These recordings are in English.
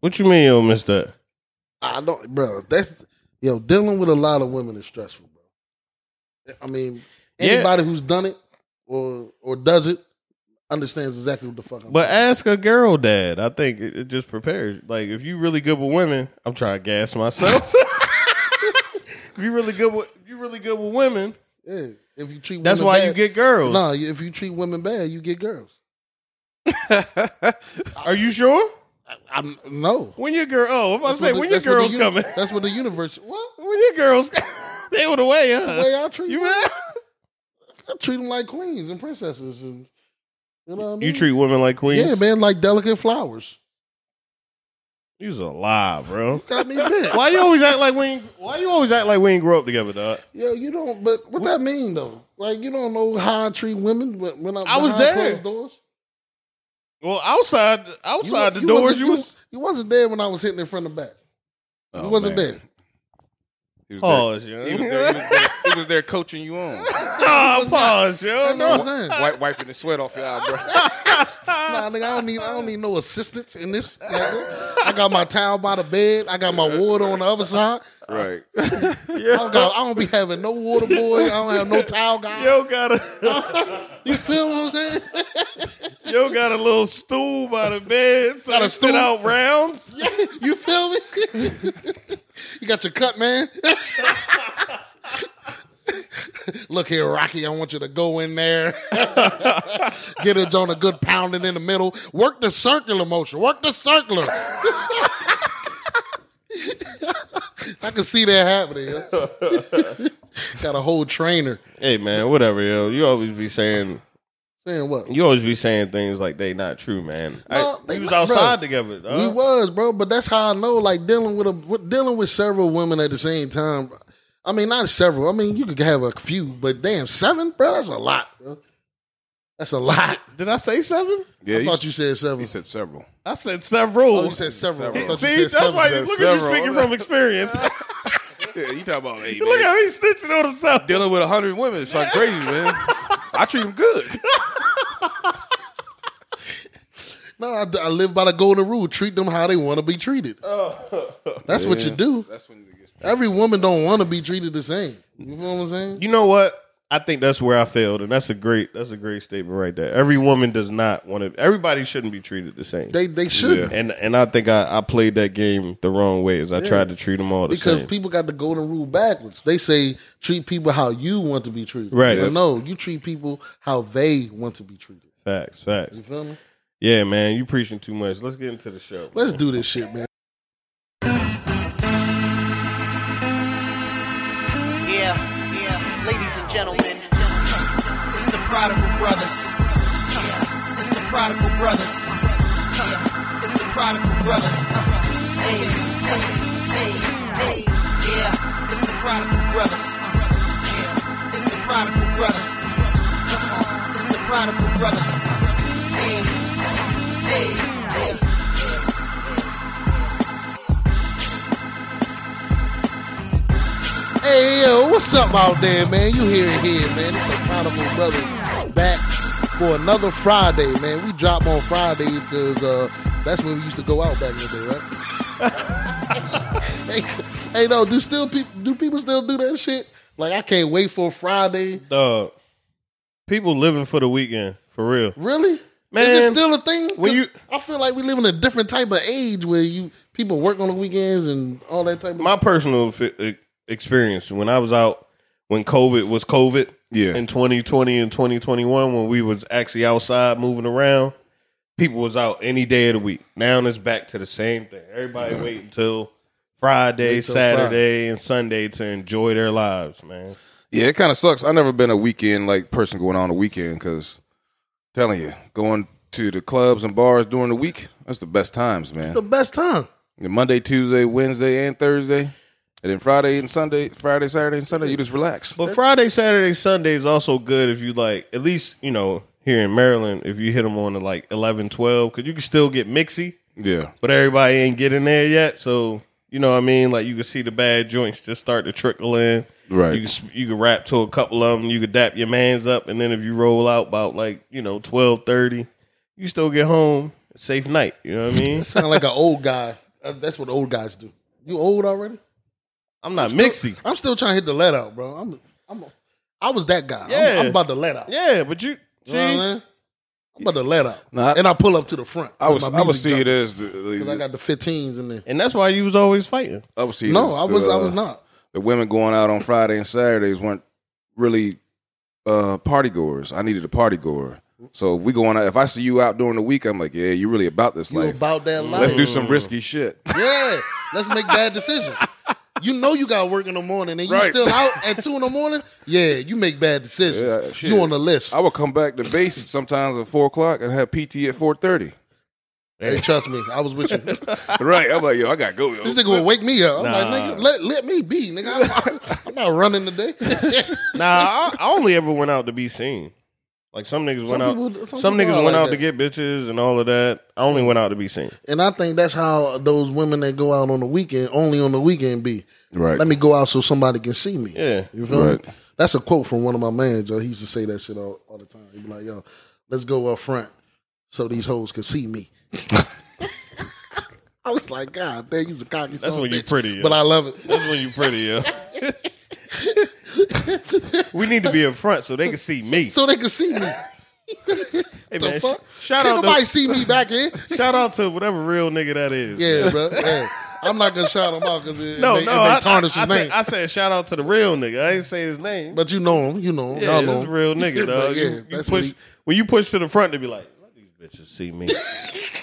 What you mean you don't miss that? I don't, bro. That's yo dealing with a lot of women is stressful, bro. I mean, Yeah. anybody who's done it or or does it understands exactly what the fuck. I'm But ask a girl dad. I think it, it just prepares. Like if you really good with women, I'm trying to gas myself. if you really good with if you really good with women, Yeah, if you treat that's why bad, you get girls. No, if you treat women bad, you get girls. Are you sure? I, I no. When your girl? Oh, I'm about to say the- when your that's what the girls uni- coming? That's what the universe. What? When your girls? they were the way, huh? The way I treat you man? I treat them like queens and princesses, and you know what I mean. You treat women like queens. yeah, man, like delicate flowers. You's a lie, bro. Got me bent. Why you always act like we? Ain't, why you always act like we ain't grow up together, dog? Yeah, you don't. But what that mean though? Like you don't know how I treat women when when I'm I was there. Doors. Well, outside, outside the you doors, you was. you wasn't there when I was hitting in front and back. Oh, you wasn't man. there. He was, Pause, there. yo. He, was there, he, was there, he was there coaching you on, Oh, pause, yo. That's what No. I'm saying. Wipe, wiping the sweat off your eye, bro. Nah, nigga, I don't need I don't need no assistance in this. nigga. I got my towel by the bed. I got my water on the other side. right. yeah. I don't, got, I don't be having no water boy. I don't have no towel guy. Yo got a You feel what I'm saying? Yo got a little stool by the bed, so Got a you sit stool? out rounds. You feel me? you got your cut, man. Look here, Rocky. I want you to go in there, get it on a good pounding in the middle. Work the circular motion. Work the circular. I can see that happening. yo. got a whole trainer Hey man, whatever, yo. You always be saying saying what? you always be saying things like they not true, man. No, I, we was not, bro. outside together. Dog. We uh. was, bro, but that's how I know. Like dealing with a dealing with several women at the same time. I mean, not several. I mean, you could have a few, but damn, seven, bro, that's a lot. Bro. That's a lot. Did I say seven? Yeah, I thought you said seven. He said several. I said several. oh, you said several. I thought See, you that's seven. why you Said look at you several. speaking from experience. Yeah, you talking about hey, look man, how he's snitching on himself. dealing with a hundred women. It's like crazy, man. I treat them good. No, I, I live by the golden rule: treat them how they want to be treated. That's what you do. That's when it gets. Every woman don't want to be treated the same. You feel what I'm saying? You know what? I think that's where I failed, and that's a great that's a great statement right there. Every woman does not want to. Everybody shouldn't be treated the same. They they should and and I think I, I played that game the wrong way. As I tried to treat them all the same. because same. people got the golden rule backwards. They say treat people how you want to be treated. Right. But no, you treat people how they want to be treated. facts, facts. You feel me? Yeah, man, you preaching too much. Let's get into the show. Let's do this shit, man. Brothers. It's the Prodigal Brothers. It's the Prodigal Brothers. Hey, hey, hey, hey, yeah, it's the Prodigal Brothers. It's the Prodigal Brothers. It's the Prodigal Brothers. Uh, Hey, hey. Hey yo, what's up out there, man? You hear it here, man. It's the Prodigal Brothers back for another Friday, man. We drop on Fridays because uh, that's when we used to go out back in the day, right? hey, hey, no, do still people do people still do that shit? Like I can't wait for Friday. Dog, people living for the weekend for real. Really? Man, Is it still a thing? when 'Cause you- I feel like we live in a different type of age where you people work on the weekends and all that type of My personal fi- experience when I was out when COVID was COVID. Yeah. in 2020 and 2021 when we was actually outside moving around people was out any day of the week now it's back to the same thing everybody wait until friday Wait till saturday and sunday to enjoy their lives man Yeah, it kind of sucks. I've never been a weekend like person going on a weekend because telling you, going to the clubs and bars during the week, that's the best times, man. the best time. The Monday, Tuesday, Wednesday, and Thursday. And then Friday and Sunday, Friday, Saturday, and Sunday, you just relax. but friday saturday sunday is also good if you like at least you know here in maryland if you hit them on the like 11 12 because you can still get mixy Yeah. but everybody ain't getting there yet so you know what i mean like you can see the bad joints just start to trickle in Right. You can you can rap to a couple of them. You can dap your man's up, and then if you roll out about like you know twelve thirty, you still get home. Safe night. You know what I mean? Sound like an old guy Uh, that's what old guys do. You old already? I'm not Still- mixy. I'm still trying to hit the let out, bro. I'm, I'm, I was that guy. I'm- Yeah. I'm, about to let out. Yeah, but you You know what I see, mean? I'm about to let out, Nah, I- and I pull up to the front. I was I my would see it jumping, as the, 'cause I got the 15s in there. and that's why you was always fighting. I would see No, I was the, I was uh, not. the women going out on Friday and Saturdays weren't really uh, party goers. I needed a party goer. So if we going out, if I see you out during the week, I'm like, yeah, you really about this You life. about that life? Let's do some risky shit. Yeah, let's make bad decisions. You know you got work in the morning, and you Right. still out at two in the morning. Yeah, you make bad decisions. Yeah, you on the list. I would come back to base sometimes at four o'clock and have PT at four thirty. hey, trust me, I was with you. right? I'm like, yo, I gotta go. Yo. This nigga will wake me up. I'm Nah. like, nigga, let, let me be, nigga. I'm, I'm not running today. Nah, I, I only ever went out to be seen. Like some niggas Some went out. some some niggas went like out that. to get bitches and all of that. I only went out to be seen. and I think that's how those women that go out on the weekend, only on the weekend, be. Right. Let me go out so somebody can see me. Yeah. You feel Right. me? That's a quote from one of my mans. Yo. He used to say that shit all, all the time. He'd be like, yo, let's go up front so these hoes can see me. I was like, God damn, you's a cocky That's son of when you bitch. pretty, yo. But I love it. That's when you pretty, yo. we need to be in front so they can see me. So they can see me. Hey, the man, sh- fuck? shout Can't out nobody to see me back here. shout out to whatever real nigga that is. Yeah, bro. Yeah. I'm not gonna shout him out because it, No, no, I, tarnish I, his name. Said, I said shout out to the real nigga. I didn't say his name. but you know him. You know him. yeah, Y'all know him. a real nigga, But dog. yeah, you, you that's what push he- when you push to the front, they be like, let these bitches see me.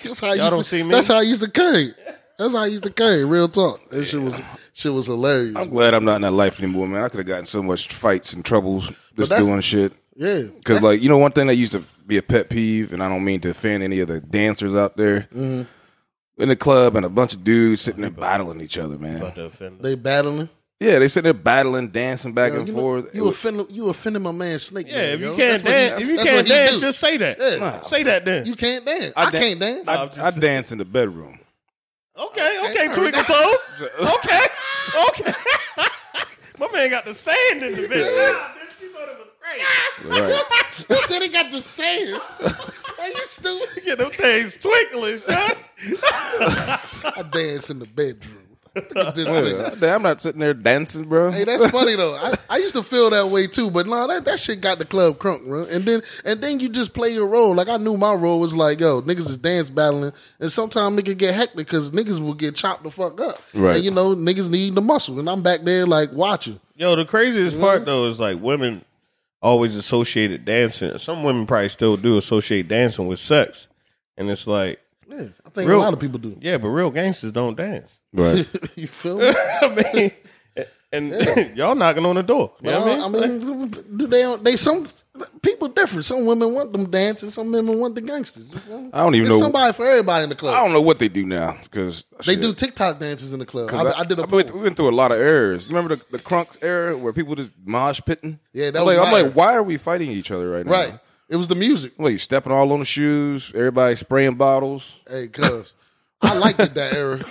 That's how I Y'all used don't to, see me? That's how I used to carry. That's how I used to carry. Real talk. That shit was shit was hilarious. I'm glad I'm not in that life anymore, man. I could have gotten so much fights and troubles just that- doing shit. yeah. Because, like, you know, one thing that used to be a pet peeve, and I don't mean to offend any of the dancers out there, Mm-hmm. in the club, and a bunch of dudes sitting there battling each other, man. About to offend them. They battling. Yeah, they sitting there battling, dancing back Yo, and you know, forth. you offended you offended my man Snake. Yeah, man, if you yo. can't That's what he- dance, if you that's can't what he dance, do. just say that. Yeah. Say that then. You can't dance. I, dan- can't dance. I, I'm just I saying. dance in the bedroom. Okay, Okay, okay, fair twinkle toes. Okay, okay. My man got the sand in the bitch. Nah, bitch, you thought it was great. Right. Who said he got the same? Are you stupid? Get them things twinkling, son. I dance in the bedroom. Look at this nigga. Yeah, I'm not sitting there dancing, bro. Hey, that's funny though. I, I used to feel that way too, but no, that, that shit got the club crunk, bro. And then and then you just play your role. Like I knew my role was like, yo, niggas is dance battling, and sometimes it could get hectic because niggas will get chopped the fuck up. Right. And you know, niggas need the muscle, and I'm back there like watching. Yo, the craziest part though is like women always associated dancing. Some women probably still do associate dancing with sex, and it's like, Yeah, I think Real- a lot of people do. yeah, but real gangsters don't dance. Right. you feel me? I mean, and y'all knocking on the door. You know what I I, mean? I mean, do they they some people different. Some women want them dancing. Some women want the gangsters. You feel me? I don't even There's know. somebody for everybody in the club. I don't know what they do now because They do TikTok dances in the club. I, 'Cause I, did a I've been- we went through a lot of errors. Remember the, the Crunks era where people just mosh pitting? Yeah, that I'm was like, I'm like, why are we fighting each other right now? Right. It was the music. I'm like, stepping all on the shoes, everybody spraying bottles. Hey, cuz I liked it that era.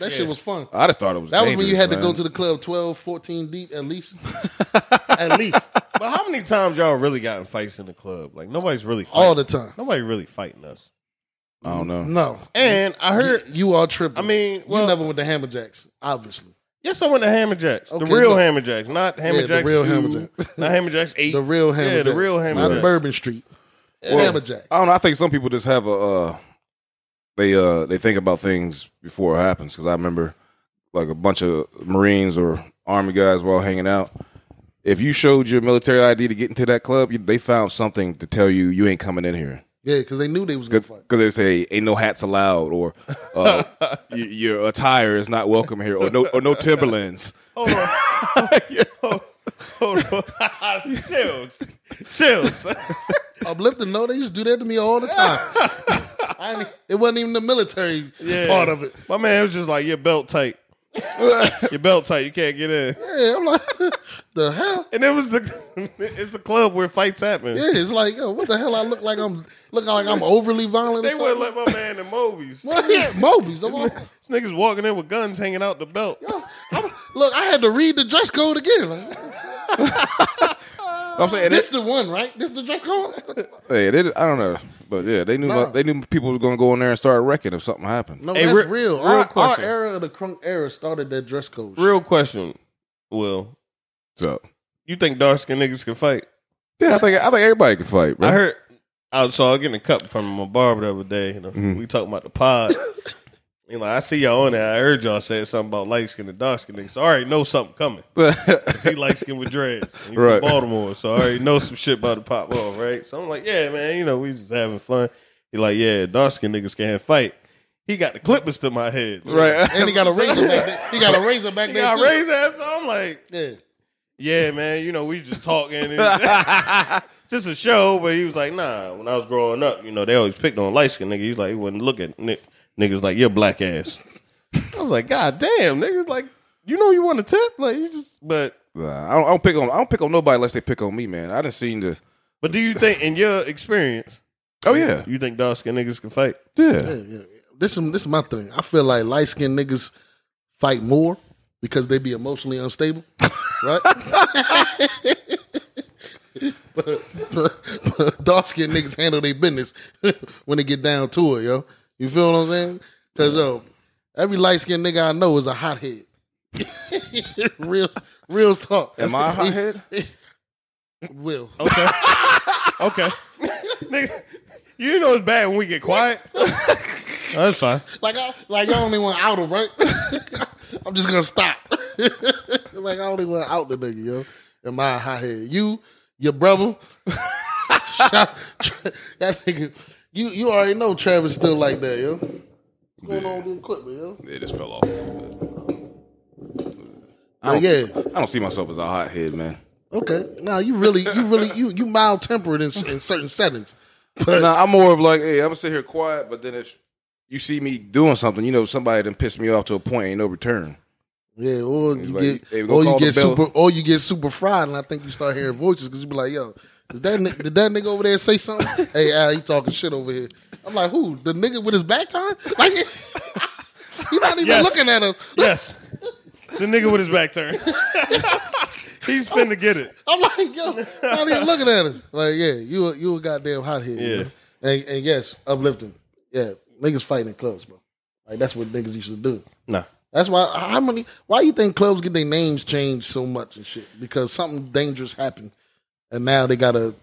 That shit was fun. I just thought it was That was when you dangerous, had to go to the club 12, 14 deep at least. at least. But how many times y'all really got in fights in the club? Like nobody's really fighting. All the time. Nobody really fighting us. I don't know. No. And I heard, You, you are tripping. I mean, well, you never went to Hammerjacks, obviously. yes, I went to Hammerjacks, the Okay, real look. Hammerjacks, not Hammerjacks. the real 2, Hammerjack. not Hammerjacks eight. The real Hammerjack. Yeah, the real Not Hammerjack. Bourbon Street. Hammerjack. I don't know. I think some people just have a uh, they uh they think about things before it happens. Because I remember like a bunch of Marines or Army guys while hanging out. If you showed your military ID to get into that club, you, they found something to tell you you ain't coming in here. Yeah, because they knew they was going to fight. Because they say ain't no hats allowed, or uh, y- your attire is not welcome here, or no or no Timberlands. Hold on. Hold on. Chills. Chills. Uplifting, no, they used to do that to me all the time. I it wasn't even the military Yeah. part of it. My man was just like, your belt tight. your belt tight. You can't get in. Yeah, I'm like, the hell? And it was the it's the club where fights happen. Yeah, it's like, yo, what the hell? I look like I'm looking like I'm overly violent. They wouldn't let my man in Mobies. yeah, Mobies. I'm like, This niggas walking in with guns hanging out the belt. I'm- look, I had to read the dress code again. Like, I'm saying This this. the one, right? This the dress code? Hey, they, I don't know, but yeah, they knew Nah. they knew people was going to go in there and start wrecking if something happened. No, Hey, that's re- real. real Our, our question. era of the crunk era started that dress code. shit. Real question, Will. So You think dark skinned niggas can fight? yeah, I think I think everybody can fight. Bro. I heard. I was, so I was getting a cup from my barber the other day. You know, Mhm. We talking about the pod. He like, I see y'all on there. I heard y'all say something about light skin and dark skin niggas. So I already know something coming. he light skin with dreads. And he Right. from Baltimore, so I already know some shit about to pop off, right? So I'm like, yeah, man, you know, we just having fun. He like, yeah, dark skin niggas can't fight. He got the clippers to my head. right. And he got a razor back there. He got a razor back He there. got too. raised ass. So I'm like, Yeah. yeah, man, you know, we just talking. Just a show, but he was like, nah. When I was growing up, you know, they always picked on light skin niggas. He's like, he wouldn't look at ni- niggas like your black ass. I was like, God damn, niggas, like, you know, you want to tip, like, you just. But, Nah, I, don't, I don't pick on I don't pick on nobody unless they pick on me, man. I done seen this. but do you think, in your experience, Oh yeah, you think dark skin niggas can fight? yeah. Yeah, yeah. This is this is my thing. I feel like light skinned niggas fight more because they be emotionally unstable, right? but, but, but dark skinned niggas handle their business when they get down to it, yo. You feel what I'm saying? Because yo, um, every light skinned nigga I know is a hothead. real, real talk. Am I a hothead? Will. Okay. okay. Nigga, you know it's bad when we get quiet. That's fine. Like I like I only want out him, right? I'm just gonna stop. like I only want out the nigga, yo. Am I a hothead? You, your brother, Shout- that nigga. You you already know Travis still like that, yo. What's going on with the equipment, yo? It just fell off. I don't, yeah, I don't see myself as a hothead, man. okay. Now you really you really you you mild tempered in, in certain settings, but No, I'm more of like, hey, I'm gonna sit here quiet, but then if you see me doing something, you know, somebody done pissed me off to a point, ain't no return. Yeah, or you like, get, hey, or you get super, or you get super fried, and I think you start hearing voices because you be like, "Yo, did that did that nigga over there say something? hey, Al, he talking shit over here." I'm like, "Who? The nigga with his back turned? Like, he not even Yes. looking at us." Yes. The nigga with his back turned. He's finna get it. I'm like, "Yo, not even looking at us." Like, yeah, you a, you a goddamn hothead. Yeah. Yeah, and, and yes, uplifting. Yeah, niggas fighting in clubs, bro. Like that's what niggas used to do. Nah. That's why. How many? Why you think clubs get their names changed so much and shit? Because something dangerous happened, and now they gotta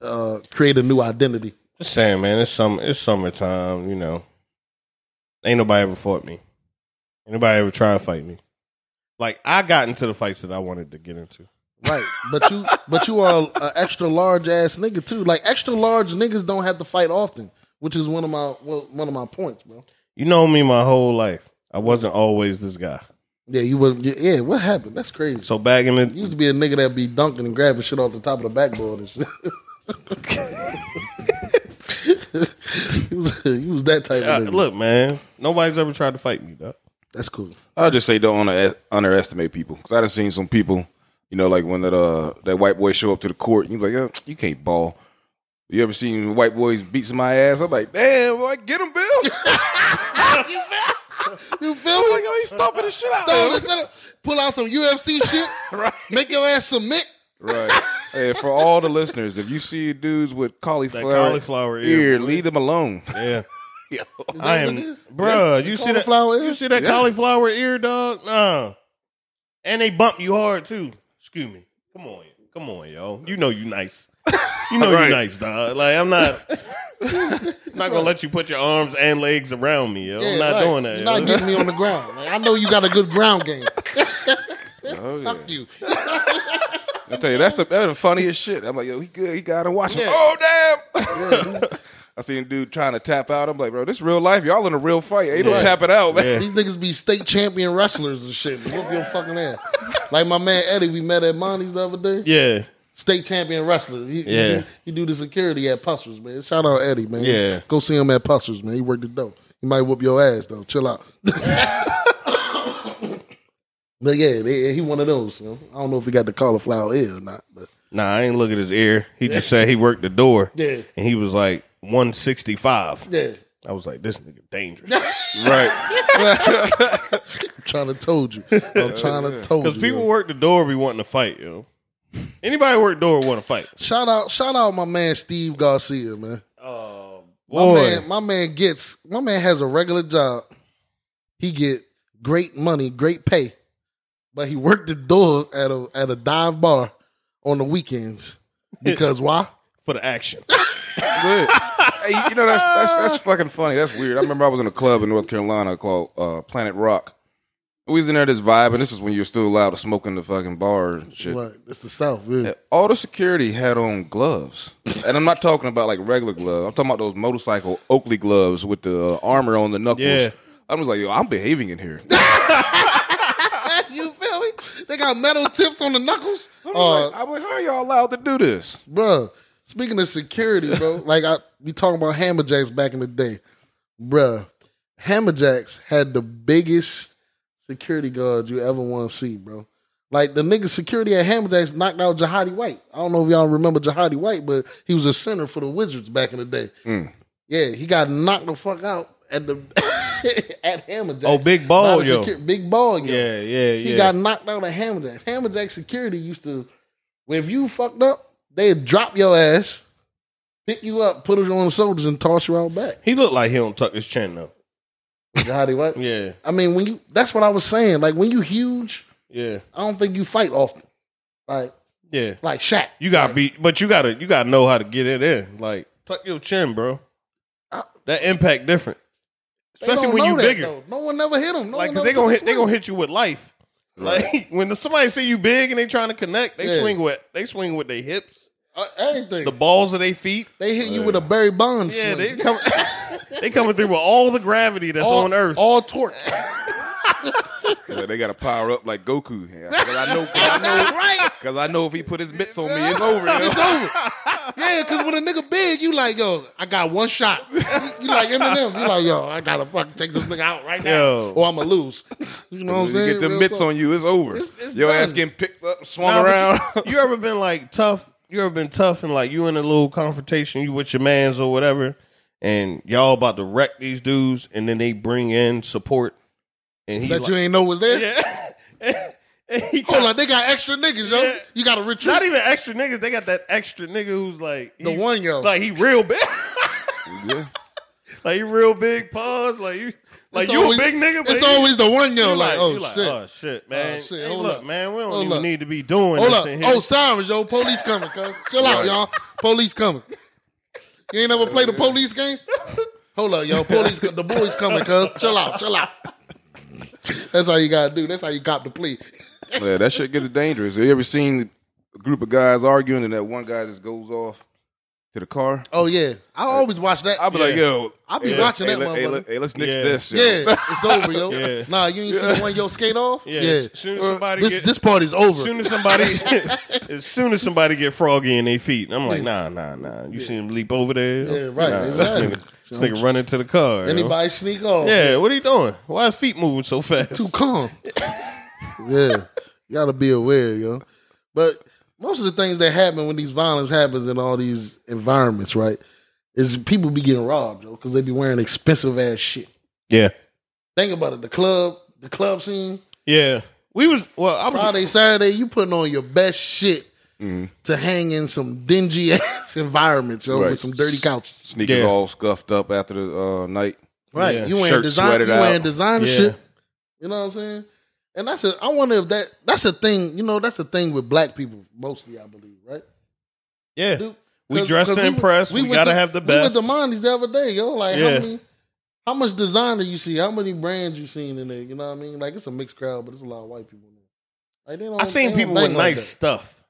uh, create a new identity. Just saying, man, it's some it's summertime, you know. Ain't nobody ever fought me. Anybody ever try to fight me. Like I got into the fights that I wanted to get into. Right, but you, but you are an extra large ass nigga too. Like extra large niggas don't have to fight often, which is one of my well, one of my points, bro. You know me my whole life. I wasn't always this guy. Yeah, you was. Yeah, what happened? That's crazy. So back in the used to be a nigga that be dunking and grabbing shit off the top of the backboard and shit. you, was, you was that type of nigga. look, man, nobody's ever tried to fight me, dog. That's cool. I'll just say don't under, underestimate people because I done seen some people, you know, like when that uh that white boy show up to the court, and you like, oh, you can't ball. You ever seen white boys beat somebody's ass? I'm like, damn, boy, get him, Bill. You feel me? like, oh, he's stomping the shit out Throw of the him. shit up, Pull out some UFC shit. Right. Make your ass submit. Right. hey, for all the listeners, if you see dudes with cauliflower, cauliflower ear, ear, leave them alone. Yeah, Is that I am, is? bruh. You see that? Cauliflower ear? You see that Yeah. cauliflower ear, dog? Nah. And they bump you hard too. Excuse me. Come on, come on, yo. You know you nice. You know Right. you nice, dog. Like I'm not. not gonna let you put your arms and legs around me, yo. Yeah, I'm not right. doing that. You're not yo. getting me on the ground. Like, I know you got a good ground game. Oh, yeah. Fuck you. I tell you, that's the, that's the funniest shit. I'm like, yo, he good. He got to watch him. Yeah. Oh, damn. I seen a dude trying to tap out. I'm like, bro, this real life. Y'all in a real fight. Ain't no Yeah. tapping out, man. Yeah. These niggas be state champion wrestlers and shit. Whoop your fucking ass. Like my man Eddie, we met at Monty's the other day. Yeah, State champion wrestler. He, he do, he do the security at Pussers, man. Shout out Eddie, man. Yeah. Go see him at Pussers, man. He worked the dope. He might whoop your ass though. Chill out. but yeah, they, he one of those. You know? I don't know if he got the cauliflower ear or not, but nah, I ain't look at his ear. He just said he worked the door. Yeah. and he was like 165. yeah. I was like, this nigga dangerous. Right. I'm trying to told you. I'm trying to told you. Because people yo. work the door, be wanting to fight, yo. Anybody work door want to fight? Shout out, shout out, my man Steve Garcia, man. Oh My boy, man, my man gets my man has a regular job. He get great money, great pay, but he worked the door at a at a dive bar on the weekends because why? for the action. Good. hey, you know that's, that's that's fucking funny. That's weird. I remember I was in a club in North Carolina called uh, Planet Rock. We was in there this vibing. this is when you're still allowed to smoke in the fucking bar and shit. Right, it's the South. Yeah. All the security had on gloves, and I'm not talking about like regular gloves. I'm talking about those motorcycle Oakley gloves with the uh, armor on the knuckles. Yeah. I was like, yo, I'm behaving in here. you feel me? They got metal tips on the knuckles. I'm, Uh, like, I'm like, how are y'all allowed to do this? Bro, speaking of security, bro, like I we talking about Hammerjacks back in the day. Bruh, Hammerjacks had the biggest security guard you ever want to see, bro. Like the nigga security at Hammerjacks knocked out Jahidi White. I don't know if y'all remember Jahidi White, but he was a center for the Wizards back in the day. Hmm. Yeah, he got knocked the fuck out at the at Hammerjacks. Oh, big ball, By yo. secu- big ball, yo. Yeah, yeah, yeah. He got knocked out at Hammerjack. Hammerjack security used to, if you fucked up, they'd drop your ass, pick you up, put it on the shoulders, and toss you out back. he looked like he don't tuck his chin though. How they what? Yeah, I mean, when you, that's what I was saying. Like when you huge, yeah, I don't think you fight often. Like, yeah. like Shaq. You gotta be, but you gotta, you gotta know how to get it in. Like tuck your chin, bro. That impact different, especially when you that, bigger. though. No one never hit him. No like they gonna hit, they gonna hit you with life. Like when somebody say you big and they trying to connect, they Yeah. swing with, they swing with their hips, Uh, everything. the balls of their feet. they hit you with a Barry Bonds. Yeah, swing. they come, they coming through with all the gravity that's all, on Earth. all torque. Yeah, they got to power up like Goku. Yeah, 'cause I know, cause I know, right. because I know if he put his mitts on me, it's over. yo. It's over. Yeah, because when a nigga big, you like, yo, I got one shot. You, you like Eminem. You like, yo, I gotta fucking take this nigga out right now, Yo. or I'ma lose. You know what I'm you saying? get the Real mitts talk. on you, it's over. It's- it's Your ass getting picked up, swung Nah, around. You, you ever been like tough? You ever been tough and like you in a little confrontation, you with your mans or whatever, and y'all about to wreck these dudes, and then they bring in support, and he that like, you ain't know was there. yeah. Hold got- on, they got extra niggas, yo. Yeah. You gotta retreat. not even extra niggas. They got that extra nigga who's like the he- one yo. like he real big, Yeah. like he real big. Pause. Like you, like It's you always- a big nigga. But it's he- always the one yo. you Like, oh you shit. oh shit, oh, man. Oh, shit, Hey, hold look, up. man, we don't Hold even up. need to be doing Hold this up. in oh, here. Oh, sirens, yo. Police coming, cuz. Chill out, y'all. Police coming. You ain't never played the police game? Hold up, yo. Police, the boys coming, cuz. Chill out, chill out. That's how you gotta do. That's how you cop the plea. yeah, that shit gets dangerous. Have you ever seen a group of guys arguing and that one guy just goes off to the car? Oh yeah, I always watch that. I'll be Yeah. like, yo, I'll be hey, watching hey, that let- hey, motherfucker. let- hey, let's nix Yeah. this. yo. yeah, it's over, yo. Yeah. Nah, you ain't see the one yo skate off. Yeah, Yeah, soon as uh, somebody this get- this party's As over. soon as somebody, as soon as somebody get froggy in their feet, I'm like, nah, nah, nah. You see him leap over there? Yeah, right, Nah, exactly. This nigga, this nigga running to the car. yo. Anybody sneak off? Yeah, what are you doing? Why his feet moving so fast? too calm. yeah, you gotta be aware, yo. But most of the things that happen when these violence happens in all these environments, right, is people be getting robbed, yo, because they be wearing expensive ass shit. Yeah, Think about it. The club, the club scene, yeah. We was well. I was Friday, Saturday, you putting on your best shit to hang in some dingy ass environments, yo, Right. with some dirty couches. Sneakers Yeah. all scuffed up after the uh, night. Right. Yeah. You wearing Shirt design sweated you wearing designer Yeah. shit. You know what I'm saying? And that's a I wonder if that that's a thing, you know, that's a thing with black people mostly, I believe, right? yeah. Dude, We 'cause- dress 'cause to we- impress. We, gotta to- have the best. We went best. to Mondy's the other day, yo. Like Yeah. how many how much designer you see, how many brands you seen in there, you know what I mean? Like it's a mixed crowd, but it's a lot of white people in there. Like, they don't, I seen they people don't with like nice stuff.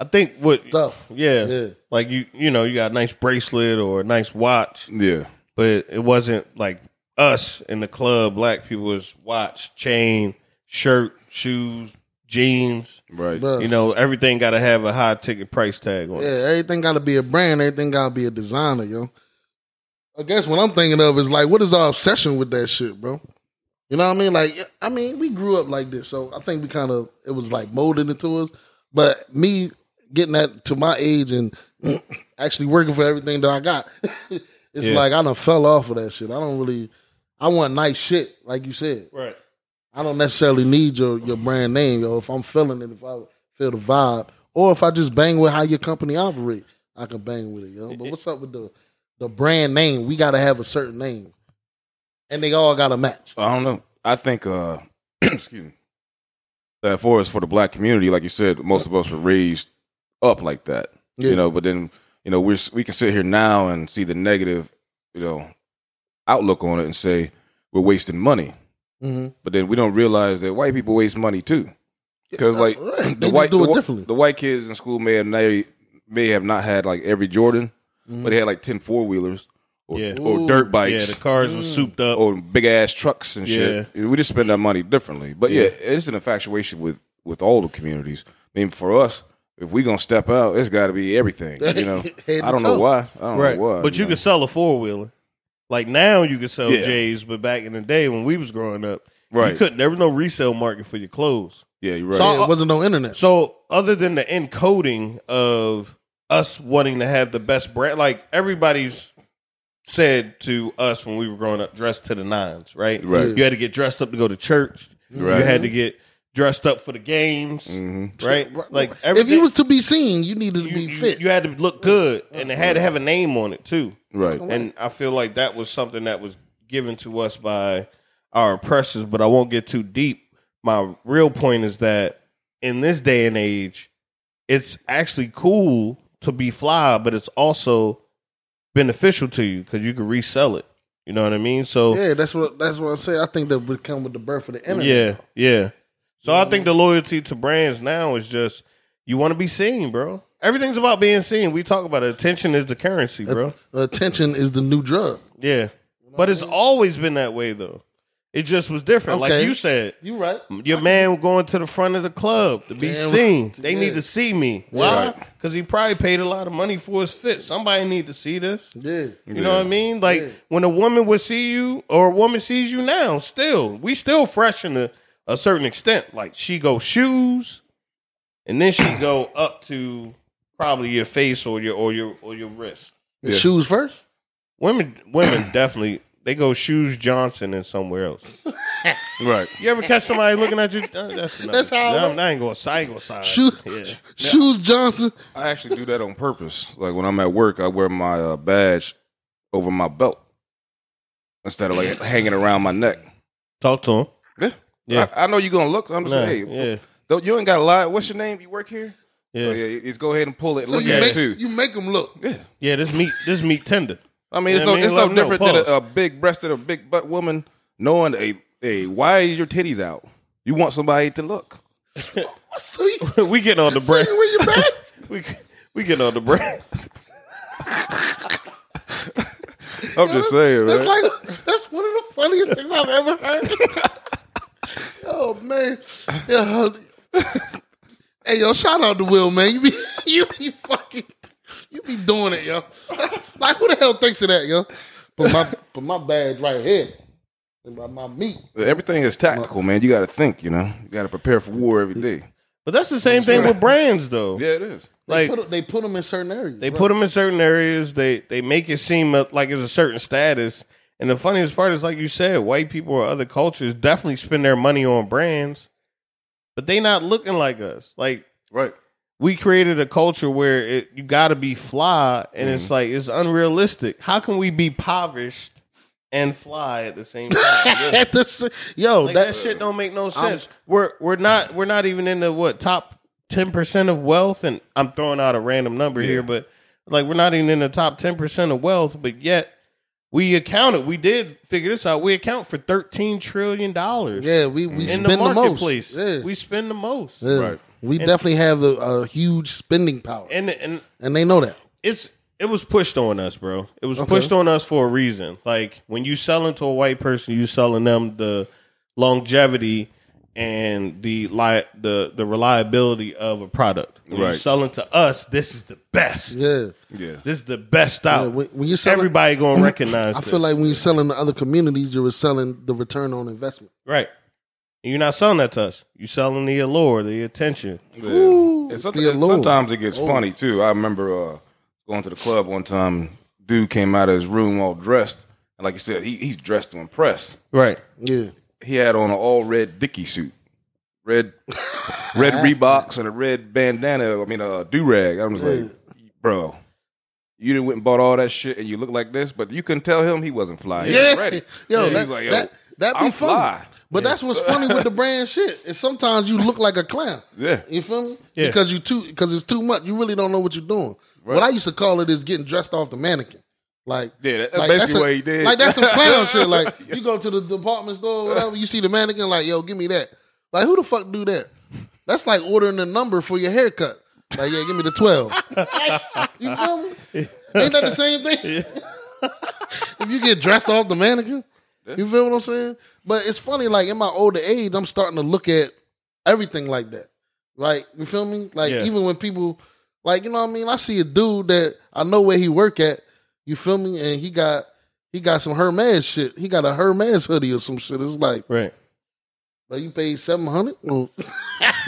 I think what stuff. yeah, Yeah. like you you know you got a nice bracelet or a nice watch, Yeah. but it wasn't like us in the club. Black people was watch, chain, shirt, shoes, jeans. Right. Bruh. You know everything got to have a high ticket price tag on Yeah, it. everything got to be a brand. Everything got to be a designer, yo. I guess what I'm thinking of is like, what is our obsession with that shit, bro? You know what I mean? Like, I mean, we grew up like this, so I think we kind of it was like molded into us. But me getting that to my age and actually working for everything that I got, it's Yeah. like I done fell off of that shit. I don't really. I want nice shit, like you said. Right. I don't necessarily need your your brand name, yo. If I'm feeling it, if I feel the vibe, Or if I just bang with how your company operate, I can bang with it, yo. But what's up with the the brand name? We got to have a certain name, and they all got to match. I don't know. I think, uh, excuse me, that for us, for the black community, like you said, most of us were raised up like that. Yeah. You know, but then you know we're we can sit here now and see the negative, you know, outlook on it and say we're wasting money. hmm But then we don't realize that white people waste money too. Because like right. The white do it the, the white kids in school may have may, may have not had like every Jordan, Mm-hmm. but they had like 10 four wheelers or, Yeah. or Ooh. dirt bikes. Yeah, the cars were souped up. or big ass trucks and shit. We just spend our money differently. But yeah, it's an infatuation with with all the communities. I mean, for us, if we gonna step out, it's got to be everything. You know, I don't to know why. I don't right. know why. but you know. could sell a four wheeler. Like now, you can sell Yeah. J's, but back in the day when we was growing up, Right. You couldn't. There was no resale market for your clothes. yeah, you're right. So- Yeah, it wasn't no internet. So other than the encoding of us wanting to have the best brand, like everybody's said to us when we were growing up, dressed to the nines, right? Right. You had to get dressed up to go to church. Right. You had to get dressed up for the games, Mhm. right? Like if you was to be seen, you needed to you, be you- fit. you had to look good, and it had to have a name on it too. right. And I feel like that was something that was given to us by our oppressors, but I won't get too deep. My real point is that in this day and age, it's actually cool to be fly, but it's also beneficial to you because you can resell it. You know what I mean? So yeah, that's what that's what I say. I think that would come with the birth of the internet. yeah, yeah. So I think the loyalty to brands now is just you want to be seen, bro. Everything's about being seen. We talk about it. attention is the currency, bro. Attention is the new drug. Yeah. But it's always been that way though. It just was different. Like you said, You right? your man going to the front of the club to be Damn. seen. They Yeah. need to see me. Why? Right. Because he probably paid a lot of money for his fit. Somebody need to see this. Yeah. You know what I mean? Like Yeah. when a woman would see you or a woman sees you now, still, we still fresh in a, a certain extent. Like she go shoes and then she go up to probably your face or your or your or your wrist. The Yeah. Shoes first. Women women definitely they go shoes Johnson and somewhere else. Right. You ever catch somebody looking at you? Uh, that's That's how I I'm not going I ain't gonna side. Shoe, Yeah. Shoes Johnson. I actually do that on purpose. Like when I'm at work, I wear my uh, badge over my belt instead of like hanging around my neck. Talk to him. Yeah. Yeah. I, I know you're gonna look. I'm just Nah, saying, hey, yeah. don't you ain't got a lot. What's your name? You work here? Yeah. Oh, yeah. Just go ahead and pull it. So Look you at make it too. you make them look. Yeah. Yeah, this meat this meat tender. I mean, it's no, I mean, it's let no 'em know. different than a, a big breasted or big butt woman knowing, a hey, why is your titties out? You want somebody to look. So you, we getting on the so bread. you wear your badge. we we getting on the bread. I'm just saying, That's man. like that's one of the funniest things I've ever heard. Oh man, yo, hey yo, shout out to Will, man. You be you be fucking you be doing it, yo. like who the hell thinks of that, yo? Put my put my badge right here. And my, my meat. Everything is tactical, man. You got to think. You know, you got to prepare for war every day. But that's the same thing with brands, though. Yeah, it is. They Like put they put them in certain areas. they right. put them in certain areas. They they make it seem like it's a certain status. And the funniest part is, like you said, white people or other cultures definitely spend their money on brands, but they not looking like us. Like Right. we created a culture where it, you got to be fly, and Mm-hmm. it's like it's unrealistic. How can we be impoverished and fly at the same time? Yeah. At the yo, Like that, that, shit don't make no sense. we're we're not we're not even in the what top ten percent of wealth, and I'm throwing out a random number here, but like we're not even in the top ten percent of wealth, but yet we accounted. We did figure this out. We account for thirteen trillion dollars. yeah, we we in spend the the, most. marketplace, Yeah. we spend the most, Yeah. Right. We definitely have a, a huge spending power, and and and they know that. it's it was pushed on us, bro. It was pushed on us for a reason. Like when you selling to a white person, you selling them the longevity and the li- the the reliability of a product. When you're Right. selling to us, this is the best. Yeah. Yeah. This is the best out. Yeah, when, when you're selling, Everybody gonna recognize. I this. feel like when you're selling to other communities, you're selling the return on investment. right. And You're not selling that to us. You're selling the allure, the attention. Yeah. Ooh, And some- the allure. sometimes it gets funny too. I remember uh, going to the club one time. Dude came out of his room all dressed, and like you said, he, he's dressed to impress. Right. Yeah. He had on an all red Dickie suit, red red Reeboks and a red bandana. I mean, a do rag. I was like, bro, you didn't went and bought all that shit, and you look like this, but you couldn't tell him he wasn't fly. He Yeah, was ready. yo, Yeah, that, he's like, yo, that that be I'm funny. fly. But that's what's funny with the brand shit. Is sometimes you look like a clown. Yeah. You feel me? Yeah. Because you too because it's too much. You really don't know what you're doing. What I used to call it is getting dressed off the mannequin. Like Yeah, that's like, basically a- what he did. Like that's some clown shit. Like you go to the department store or whatever, you see the mannequin, like, yo, give me that. Like who the fuck do that? That's like ordering a number for your haircut. Like, yeah, give me the twelve. you feel me? Ain't that the same thing? if you get dressed off the mannequin, you feel what I'm saying? But it's funny, like in my older age, I'm starting to look at everything like that. Right? You feel me? Like Yeah. even when people like, you know what I mean? I see a dude that I know where he work at, you feel me? And he got he got some Hermes shit. He got a Hermes hoodie or some shit. It's like, Right. but you paid seven hundred?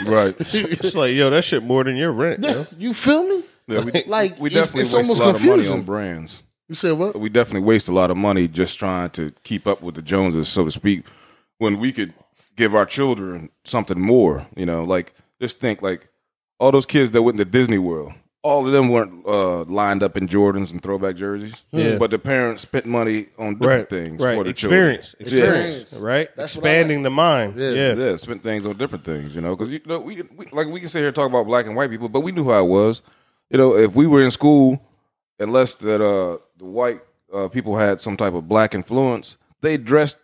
Right. It's like, yo, that shit more than your rent, yo. you feel me? Yeah, we, Like, we definitely it's waste almost a lot of money on brands. You said what? we definitely waste a lot of money just trying to keep up with the Joneses, so to speak, when we could give our children something more. You know, like just think like all those kids that went to Disney World, all of them weren't uh, lined up in Jordans and throwback jerseys. Yeah. But the parents spent money on different things right. for the Experience. children. Experience. Yeah. Right? That's what I Expanding the mind. Yeah. Yeah. Yeah, spent things on different things, you know, because you know we, we like we can sit here and talk about black and white people, but we knew how it was. You know, if we were in school, unless that uh the white uh, people had some type of black influence, they dressed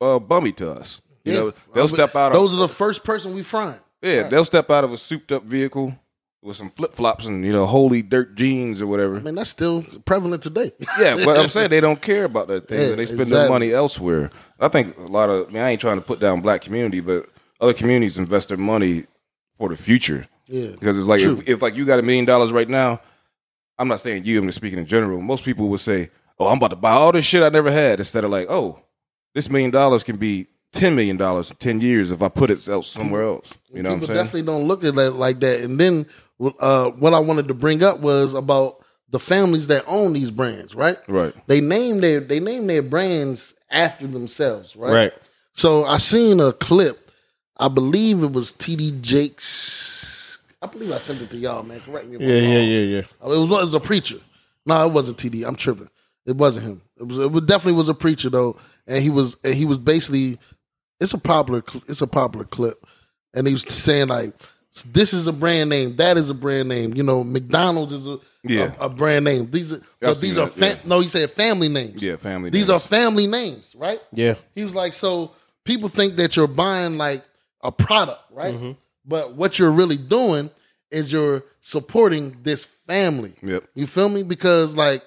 uh, bummy to us. You know, they'll step out. Those of, are the first person we find. yeah, they'll step out of a souped up vehicle with some flip flops and you know holy dirt jeans or whatever. I mean, that's still prevalent today. Yeah, but I'm saying they don't care about that thing. Yeah, they spend exactly. their money elsewhere. I think a lot of. I mean, I ain't trying to put down black community, but other communities invest their money for the future. Yeah. because it's like if, if like you got a million dollars right now, I'm not saying you. I'm just speaking in general. Most people would say, "Oh, I'm about to buy all this shit I never had," instead of like, "Oh, this million dollars can be ten million dollars in ten years if I put it somewhere mm-hmm. else." You know what I'm People definitely don't look at it like that. And then uh, what I wanted to bring up was about the families that own these brands, right? Right. They name their they name their brands after themselves, right? Right. So I seen a clip. I believe it was TD Jakes. I believe I sent it to y'all, man. Correct me if Yeah, I'm yeah, wrong. yeah, yeah. Oh, It was, it was a preacher. No, it wasn't TD. I'm tripping. It wasn't him. It was. It was- definitely was a preacher though, and he was. And he was basically. It's a popular. It's a popular clip, and he was saying like, "This is a brand name. That is a brand name. You know, McDonald's is a Yeah. a, a brand name. These are but these are fam- yeah. no. He said family names. Yeah, family. These names. are family names, right? Yeah. He was like, so people think that you're buying like a product, right? Mm-hmm. But what you're really doing is you're supporting this family. Yep. You feel me? Because like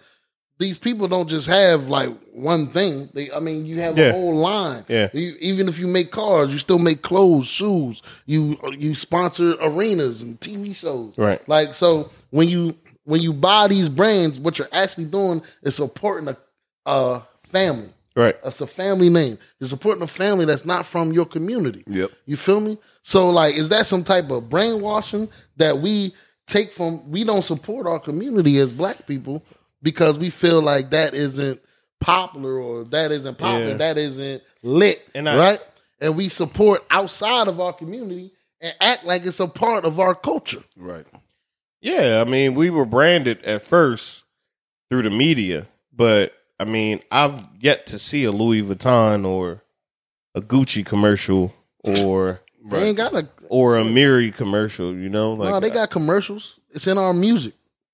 these people don't just have like one thing. They, I mean, you have Yeah. a whole line. Yeah. You, even if you make cars, you still make clothes, shoes. You you sponsor arenas and TV shows. Right. Like so, when you when you buy these brands, what you're actually doing is supporting a, a family. Right. It's a family name. You're supporting a family that's not from your community. Yep. You feel me? So like, is that some type of brainwashing that we take from? We don't support our community as black people because we feel like that isn't popular or that isn't popular, Yeah. that isn't lit, And I- right? And we support outside of our community and act like it's a part of our culture. right. Yeah, I mean, we were branded at first through the media, but I mean, I've yet to see a Louis Vuitton or a Gucci commercial or They ain't got a or a Miri commercial. You know, like no. They got commercials. It's in our music.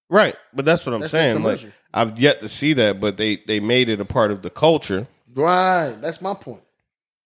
Right. But that's what I'm That's saying. Like. I've yet to see that, but they they made it a part of the culture. Right. That's my point.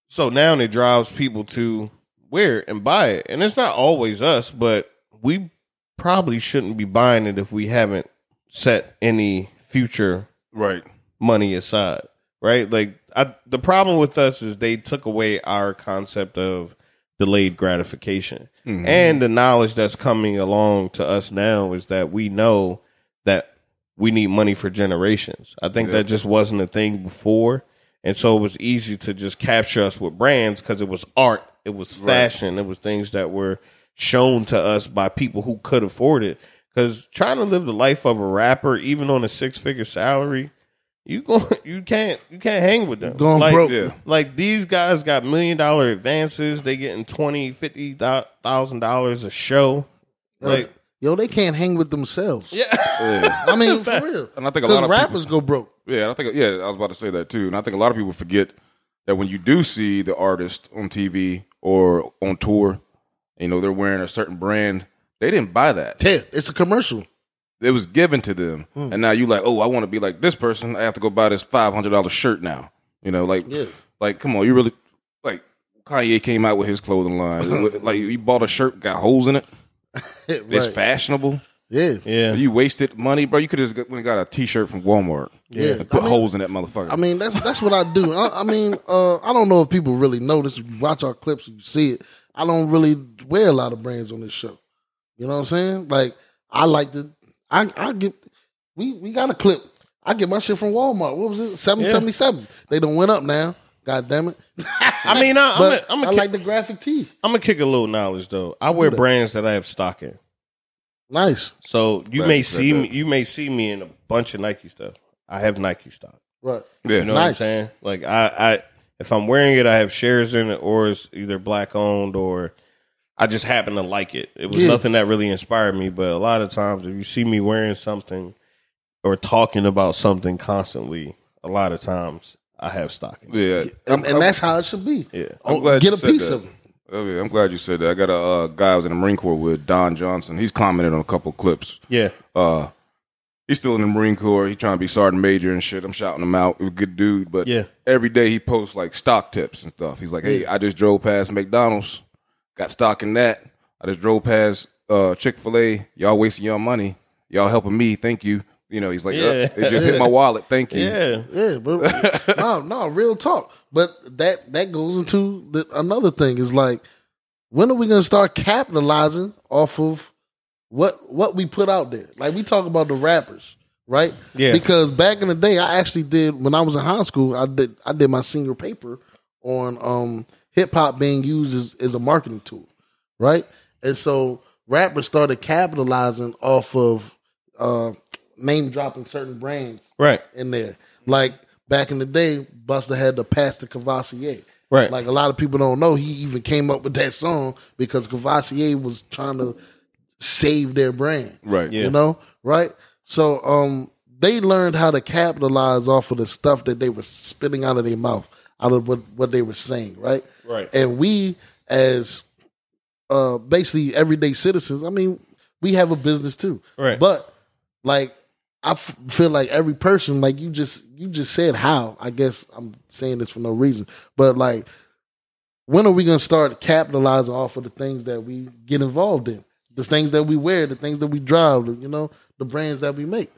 So now it drives people to wear it and buy it. And it's not always us, but we probably shouldn't be buying it if we haven't set any future Right. money aside. Right? Like I, the problem with us is they took away our concept of delayed gratification. Mm-hmm. And the knowledge that's coming along to us now is that we know that we need money for generations. I think that just wasn't a thing before. And so it was easy to just capture us with brands because it was art, it was fashion, it was things that were shown to us by people who could afford it. Because trying to live the life of a rapper, even on a six figure salary, you go you can't you can't hang with them. Going like, broke. Yeah. Like these guys got million dollar advances. They getting twenty, fifty thousand dollars a show. Like Yo, they can't hang with themselves. yeah, Yeah. I mean, for real. And I think a lot of rappers go broke. Yeah, I think yeah, I was about to say that too. And I think a lot of people forget that when you do see the artist on TV or on tour, you know, they're wearing a certain brand, they didn't buy that. Yeah, it's a commercial. It was given to them. Hmm. And now you like, oh, I want to be like this person. I have to go buy this five hundred dollar shirt now. You know, like Yeah. like come on, you really like Kanye came out with his clothing line. like you bought a shirt, got holes in it. It's fashionable. Yeah. yeah. You wasted money, bro. You could have just went and got a t shirt from Walmart. Yeah. And put I mean- holes in that motherfucker. I mean, that's that's what I do. I, I mean, uh, I don't know if people really notice. If you watch our clips you see it, I don't really wear a lot of brands on this show. You know what I'm saying? Like, I like to. I I get. We we got a clip. I get my shit from Walmart. What was it? Seven seventy seven. They don't went up now. God damn it. I mean, I, I'm but a, I'm I a like the graphic tee. I'm gonna kick a little knowledge though. I wear brands that I have stock in. Nice. So you Right, may right see there. me. You may see me in a bunch of Nike stuff. I have Nike stock. Right. yeah. You know what I'm saying? Like I, I, if I'm wearing it, I have shares in it, or it's either black owned, or I just happen to like it. It was Yeah. nothing that really inspired me, but a lot of times, if you see me wearing something or talking about something constantly, a lot of times I have stock in it. Yeah, And, and that's how it should be. Yeah. I'm Oh, glad get you a said piece that. of it. Oh, yeah, I'm glad you said that. I got a uh, guy I was in the Marine Corps with, Don Johnson. He's commented on a couple clips. Yeah, Uh, he's still in the Marine Corps. He's trying to be sergeant major and shit. I'm shouting him out. He's a good dude, but Yeah. every day he posts like stock tips and stuff. He's like, "Hey, I just drove past McDonald's, got stock in that. I just drove past uh, Chick Fil A. Y'all wasting y'all money. Y'all helping me. Thank you. You know, he's like, Yeah. "Uh, it just hit my wallet. Thank you. yeah, Yeah, but no, no, real talk. But that that goes into the, another thing is like, when are we gonna start capitalizing off of what what we put out there? Like we talk about the rappers, right? Yeah. Because back in the day, I actually did when I was in high school. I did I did my senior paper on um, hip hop being used as, as a marketing tool, right? And so rappers started capitalizing off of uh, name dropping certain brands right, in there. Like back in the day, Busta had to pass the Pastor Courvoisier. right. Like a lot of people don't know, he even came up with that song because Courvoisier was trying to save their brand. Right. Yeah. You know, right? So um they learned how to capitalize off of the stuff that they were spitting out of their mouth, out of what, what they were saying, right? Right. And we as uh basically everyday citizens, I mean, we have a business too. Right. But like I f- feel like every person, like you just you just said how. I guess I'm saying this for no reason, but like, when are we gonna start capitalizing off of the things that we get involved in, the things that we wear, the things that we drive, you know, the brands that we make,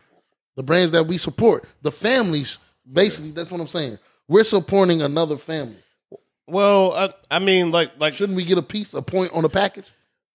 the brands that we support, the families. Basically, that's what I'm saying. We're supporting another family. Well, I, I mean, like, like Shouldn't we get a piece, a point on the package?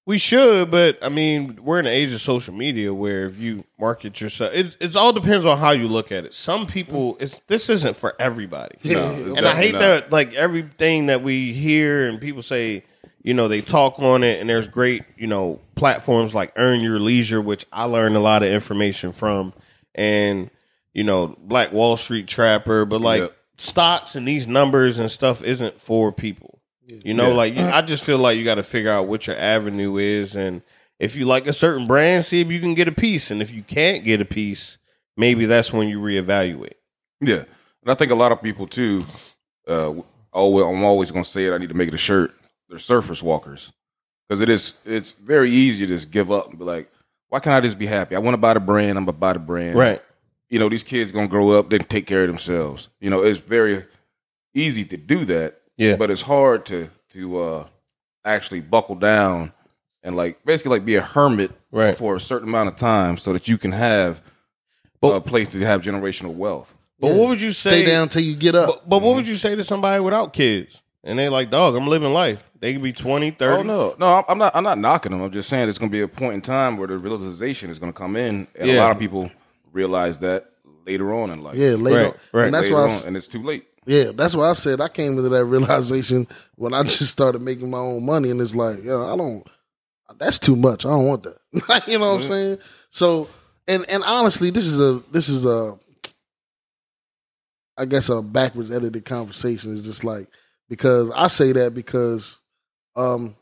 We should, but I mean, we're in an age of social media where if you market yourself, it it's all depends on how you look at it. Some people, mm. it's this isn't for everybody, No, and I hate not. that. Like everything that we hear and people say, you know, they talk on it, and there's great, you know, platforms like Earn Your Leisure, which I learned a lot of information from, and you know, Black Wall Street Trapper, but like Yep. Stocks and these numbers and stuff isn't for people. You know, Yeah. like you- I just feel like you got to figure out what your avenue is, and if you like a certain brand, see if you can get a piece, and if you can't get a piece, maybe that's when you reevaluate. Yeah, and I think a lot of people too. Uh, always, I'm always going to say it. I need to make it a shirt. They're surface walkers because it is. It's very easy to just give up and be like, "Why can't I just be happy? I want to buy the brand. I'm gonna buy the brand." Right. You know, these kids gonna grow up, then take care of themselves. You know, it's very easy to do that. Yeah. but it's hard to to uh, actually buckle down and like basically like be a hermit Right. for a certain amount of time so that you can have a place to have generational wealth. But Yeah. what would you say? Stay down till you get up. But, but what would you say to somebody without kids? And they like, dog, I'm living life. They could be 20, 30. Oh no, no, I'm- I'm not. I'm not knocking them. I'm just saying it's going to be a point in time where the realization is going to come in, and a lot of people realize that later on in life. yeah, later. Right, right. And that's later why I on, s- and it's too late. Yeah, that's why I said I came into that realization when I just started making my own money, and it's like, yo, I don't. That's too much. I don't want that. you know what I'm saying? So, and and honestly, this is a this is a I guess a backwards edited conversation is just like because I say that because um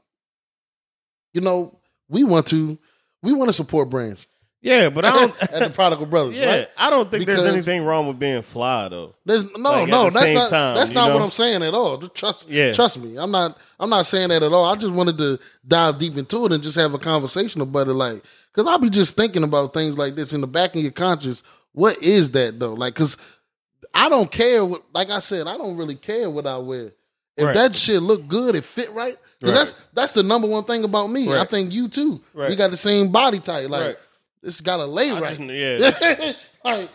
you know we want to we want to support brands Yeah, but I don't. at the Prodigal Brothers. yeah, right? I don't think Because- there's anything wrong with being fly though. There's no, Like, no, that's not time, that's not what? I'm saying at all. Just trust, Yeah. trust me. I'm not, I'm not saying that at all. I just wanted to dive deep into it and just have a conversation about it, like, because I'll be just thinking about things like this in the back of your conscience. What is that though? Like, because I don't care. What, like I said, I don't really care what I wear. If Right. that shit look good, it fit right. 'Cause Right. that's that's the number one thing about me. I think you too. We got the same body type. Like Right. This got to lay I right. just- yeah, this- like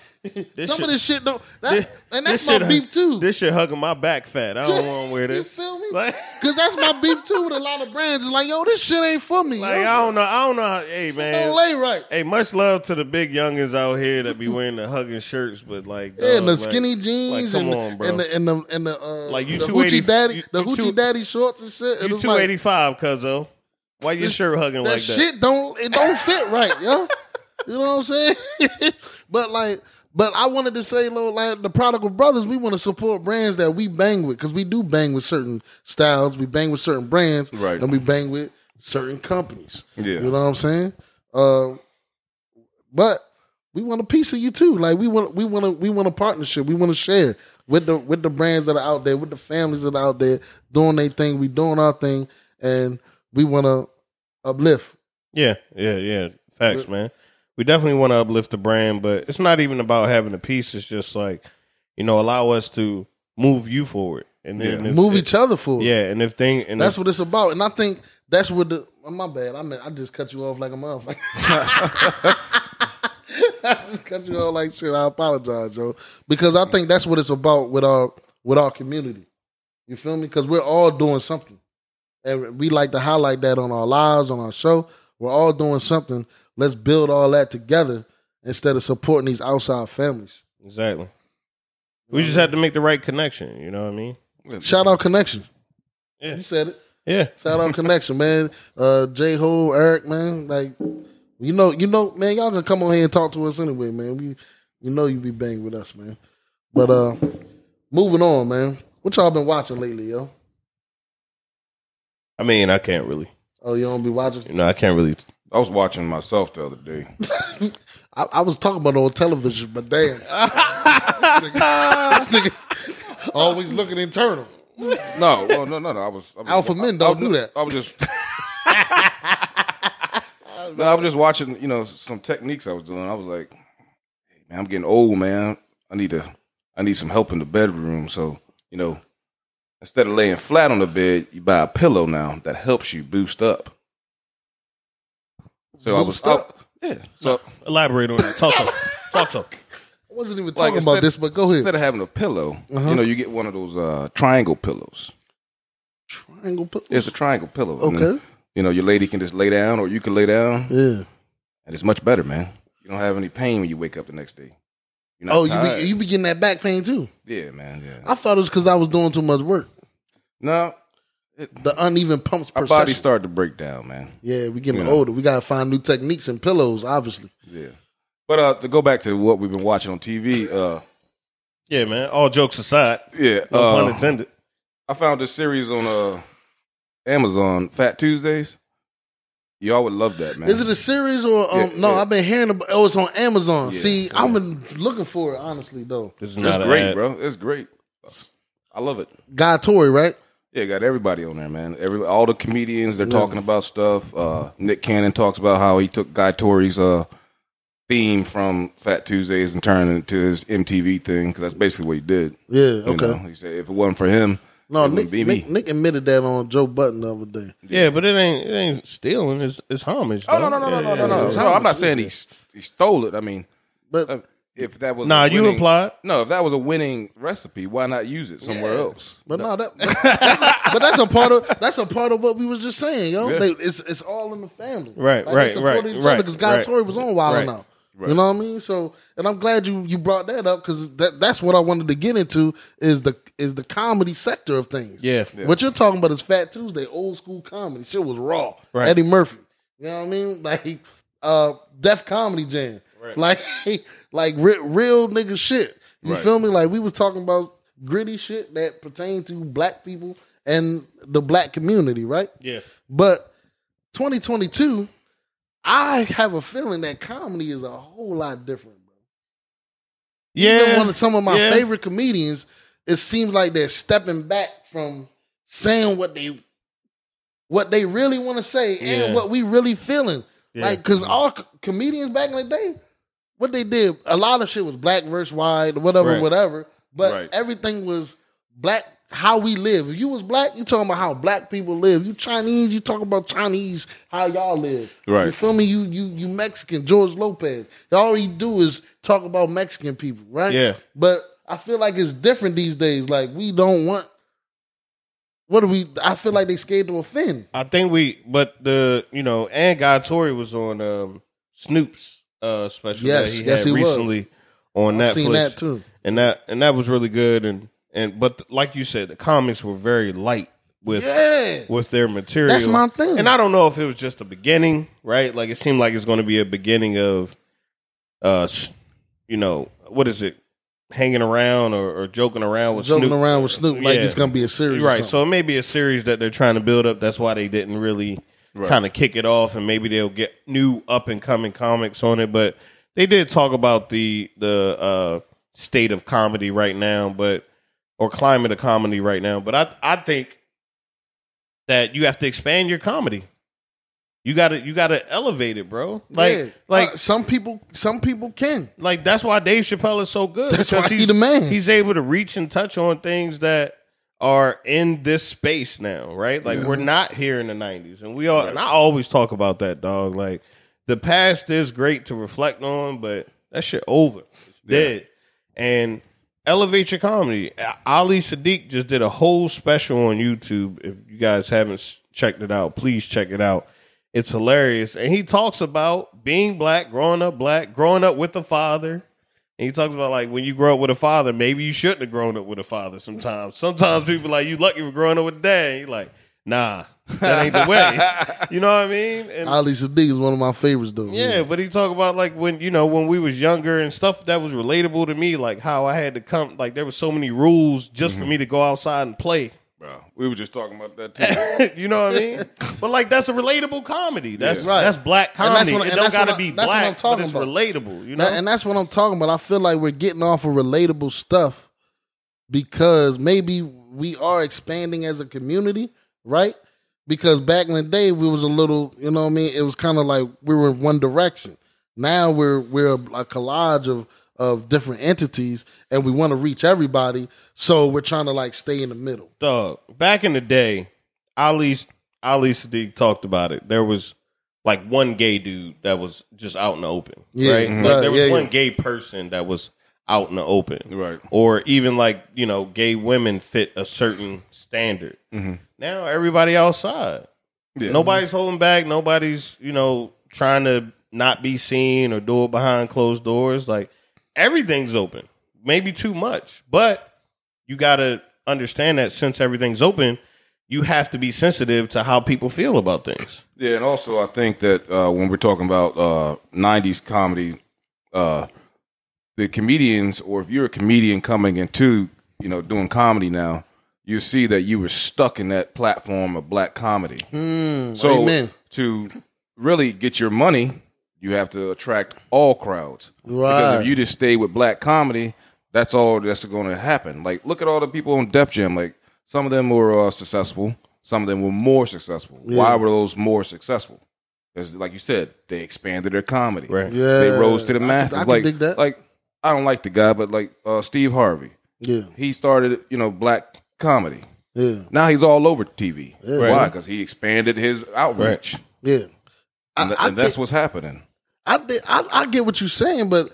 This some shit- of this shit don't. That, This- and that's my shit- beef too. This shit hugging my back fat. I don't want to wear this. You this. feel me? Like, Because that's my beef too with a lot of brands. It's like, yo, this shit ain't for me. like yo. I don't know. I don't know. How, hey man, don't lay right. Hey, much love to the big youngins out here that be wearing the hugging shirts, but like Yeah, and the like- skinny jeans like, come and, on, bro. and the and the and the uh, Like, you the hoochie daddy, you- the hoochie two- daddy shorts and shit. And You it's two like, eighty five, cuzzo. Why your shirt hugging that like that? shit don't it don't fit right, yo. You know what I'm saying? but like, but I wanted to say, Lord, like the Prodigal Brothers, we want to support brands that we bang with because we do bang with certain styles, we bang with certain brands, Right. And we bang with certain companies. Yeah. You know what I'm saying? Uh, but we want a piece of you too. Like we want, we want to, we want a partnership. We want to share with the with the brands that are out there, with the families that are out there doing their thing. We doing our thing, and we want to uplift. Yeah, yeah, yeah. Facts, man. We definitely want to uplift the brand, but it's not even about having a piece. It's just like, you know, allow us to move you forward, and then Yeah. if- Move if- each other forward. Yeah, and if thing, and That's if, what it's about. And I think that's what the oh, my bad. I mean, I just cut you off like a motherfucker. I just cut you off like shit. I apologize, Joe. Because I think that's what it's about with our with our community. You feel me? Because we're all doing something. And we like to highlight that on our lives, on our show. We're all doing something. Let's build all that together instead of supporting these outside families. exactly. We just had to make the right connection. You know what I mean? Shout out connection. Yeah. You said it. Yeah, Shout out connection, man. Uh J Ho, Eric, man. Like you know, you know, man, y'all can come on here and talk to us anyway, man. We you know you be banging with us, man. But uh moving on, man. What y'all been watching lately, yo? I mean, I can't really. Oh, you don't be watching? You know, I can't really. I was watching myself the other day. I, I was talking about it on television, but damn. this, nigga, this nigga always looking internal. No, well, no, no, no. I was, I was Alpha men don't I, do that. I was just. no, I was just watching. You know, some techniques I was doing. I was like, hey, man, I'm getting old, man. I need to. I need some help in the bedroom. So you know, instead of laying flat on the bed, you buy a pillow now that helps you boost up. So I was Boost? I- yeah. So Elaborate on that. Talk to. talk to. I wasn't even like, talking instead- about this, but go ahead. Instead of having a pillow, Uh-huh. you know, you get one of those uh, triangle pillows. Triangle pillow. It's a triangle pillow. And then, Okay. you know, your lady can just lay down, or you can lay down, Yeah. and it's much better, man. You don't have any pain when you wake up the next day. You're not Oh, you be you be getting that back pain too. yeah, man. Yeah. I thought it was because I was doing too much work. No, The uneven pumps per our body session. started to break down, man. Yeah, we getting You know. older. We gotta find new techniques and pillows, obviously. Yeah. But uh, to go back to what we've been watching on TV, uh, Yeah, man. All jokes aside, yeah, no uh, pun intended. I found this series on uh, Amazon, Phat Tuesdays. Y'all would love that, man. Is it a series or um, Yeah, no? yeah. I've been hearing about. Oh, it's on Amazon. Yeah, See, yeah. I've been looking for it honestly though. This is It's not great, ad. bro. It's great. I love it. Guy Torry, right? Yeah, got everybody on there, man. Every all the comedians they're Yeah. talking about stuff. Uh, Nick Cannon talks about how he took Guy Torry's uh, theme from Phat Tuesdays and turned it into his MTV thing because that's basically what he did. Yeah. You Okay. know? he said if it wasn't for him, No, it Nick, wouldn't be me. Nick, Nick admitted that on Joe Budden the other day. Yeah, but it ain't it ain't stealing. It's it's homage. Oh no though. no no no Yeah, no yeah, no no! no I'm not saying he he stole it. I mean, But uh, if that was Nah, a you winning- implied. No, if that was a winning recipe, why not use it somewhere else? but no, that that's a, but that's a part of that's a part of what we was just saying, yo. Yeah. They- it's it's all in the family, Right, Like, right, right, each right, Because Guy right. Torry was on Wild Right. now. Right. You know what I mean? So, and I'm glad you you brought that up because that that's what I wanted to get into is the is the comedy sector of things. Yeah. What you're talking about is Phat Tuesday, old school comedy. Shit was raw. Right. Eddie Murphy. You know what I mean? Like uh Def Comedy Jam. Right. Like like re- real nigga shit. You Right. feel me? Like we was talking about gritty shit that pertain to black people and the black community, right? Yeah. But 2022, I have a feeling that comedy is a whole lot different, bro. Even Yeah. one of some of my Yeah. favorite comedians, it seems like they're stepping back from saying what they what they really want to say Yeah. and what we really feeling. Yeah. Like, cause all comedians back in the day, what they did, a lot of shit was black versus white, whatever, Right. whatever. But Right. everything was black. How we live. If you was black, you talking about how black people live. You Chinese, you talk about Chinese, how y'all live. Right. You feel me? You you you Mexican, George Lopez. All he do is talk about Mexican people, right? Yeah. But I feel like it's different these days. Like we don't want. What do we? I feel like they scared to offend. I think we, but the you know, and Guy Torry was on um, Snoop's uh, special Yes, that he yes, had he was. recently on I've Netflix, seen that too. and that and that was really good. And and but like you said, the comics were very light with Yeah. with their material. That's my thing. And I don't know if it was just a beginning, right? Like it seemed like it's going to be a beginning of, uh, you know, what is it? Hanging around or, or joking around with Joking Snoop. around with Snoop like Yeah. it's gonna be a series, Right. So it may be a series that they're trying to build up. That's why they didn't really kind of kick it off, and maybe they'll get new up and coming comics on it. But they did talk about the the uh, state of comedy right now, but or climate of comedy right now. But I I think that you have to expand your comedy. You gotta you gotta elevate it, bro. Like Yeah. like Uh, some people, some people can. like that's why Dave Chappelle is so good. That's why he he's the man. He's able to reach and touch on things that are in this space now, right? Like we're not here in the '90s, and we all. And I always talk about that, dog. Like the past is great to reflect on, but that shit over. It's dead. And elevate your comedy. Ali Siddiq just did a whole special on YouTube. If you guys haven't checked it out, please check it out. It's hilarious. And he talks about being black, growing up black, growing up with a father. And he talks about like when you grow up with a father, maybe you shouldn't have grown up with a father sometimes. Sometimes people like you lucky for growing up with a dad. And you're like, nah, that ain't the way. you know what I mean? And Ali Siddiq is one of my favorites, though. yeah, but he talk about like when you know when we was younger and stuff that was relatable to me, like how I had to come, like there was so many rules just for mm-hmm. me to go outside and play. Bro, we were just talking about that too. you know what I mean? But like that's a relatable comedy. That's Right. that's black And that's comedy. what- it and don't that's what got to I- be that's what I'm black, but talking it's about. relatable. You know? That- and that's what I'm talking about. I feel like we're getting off of relatable stuff because maybe we are expanding as a community, right? Because back in the day, we was a little, you know what I mean? It was kind of like we were in one direction. Now we're we're a, a collage of of different entities, and we want to reach everybody. So we're trying to like stay in the middle. dog. Back in the day, Ali Ali Siddiq talked about it. There was like one gay dude that was just out in the open, Yeah, right? mhm. Like there was yeah, one yeah. gay person that was out in the open, Right. Or even like you know, gay women fit a certain standard. Now everybody outside. Yeah. Nobody's holding back. Nobody's you know trying to not be seen or do it behind closed doors. Like everything's open. Maybe too much, but you got to understand that since everything's open, you have to be sensitive to how people feel about things. Yeah, and also I think that uh, when we're talking about uh, '90s comedy, uh, the comedians, or if you're a comedian coming into, you know, doing comedy now, you see that you were stuck in that platform of black comedy. so amen. to really get your money, you have to attract all crowds. Right. Because if you just stay with black comedy, that's all that's going to happen. Like, look at all the people on Def Jam. Like, some of them were uh, successful, some of them were more successful. Why were those more successful? Because, like you said, they expanded their comedy. Right. Yeah, They rose to the I can- masses. I can like, dig that. like I don't like the guy, but like uh, Steve Harvey, Yeah, he started, you know, black comedy. yeah, Now he's all over TV. Yeah. Why? Because he expanded his outreach, yeah. and, I- I and that's think- what's happening. I, I I get what you're saying, but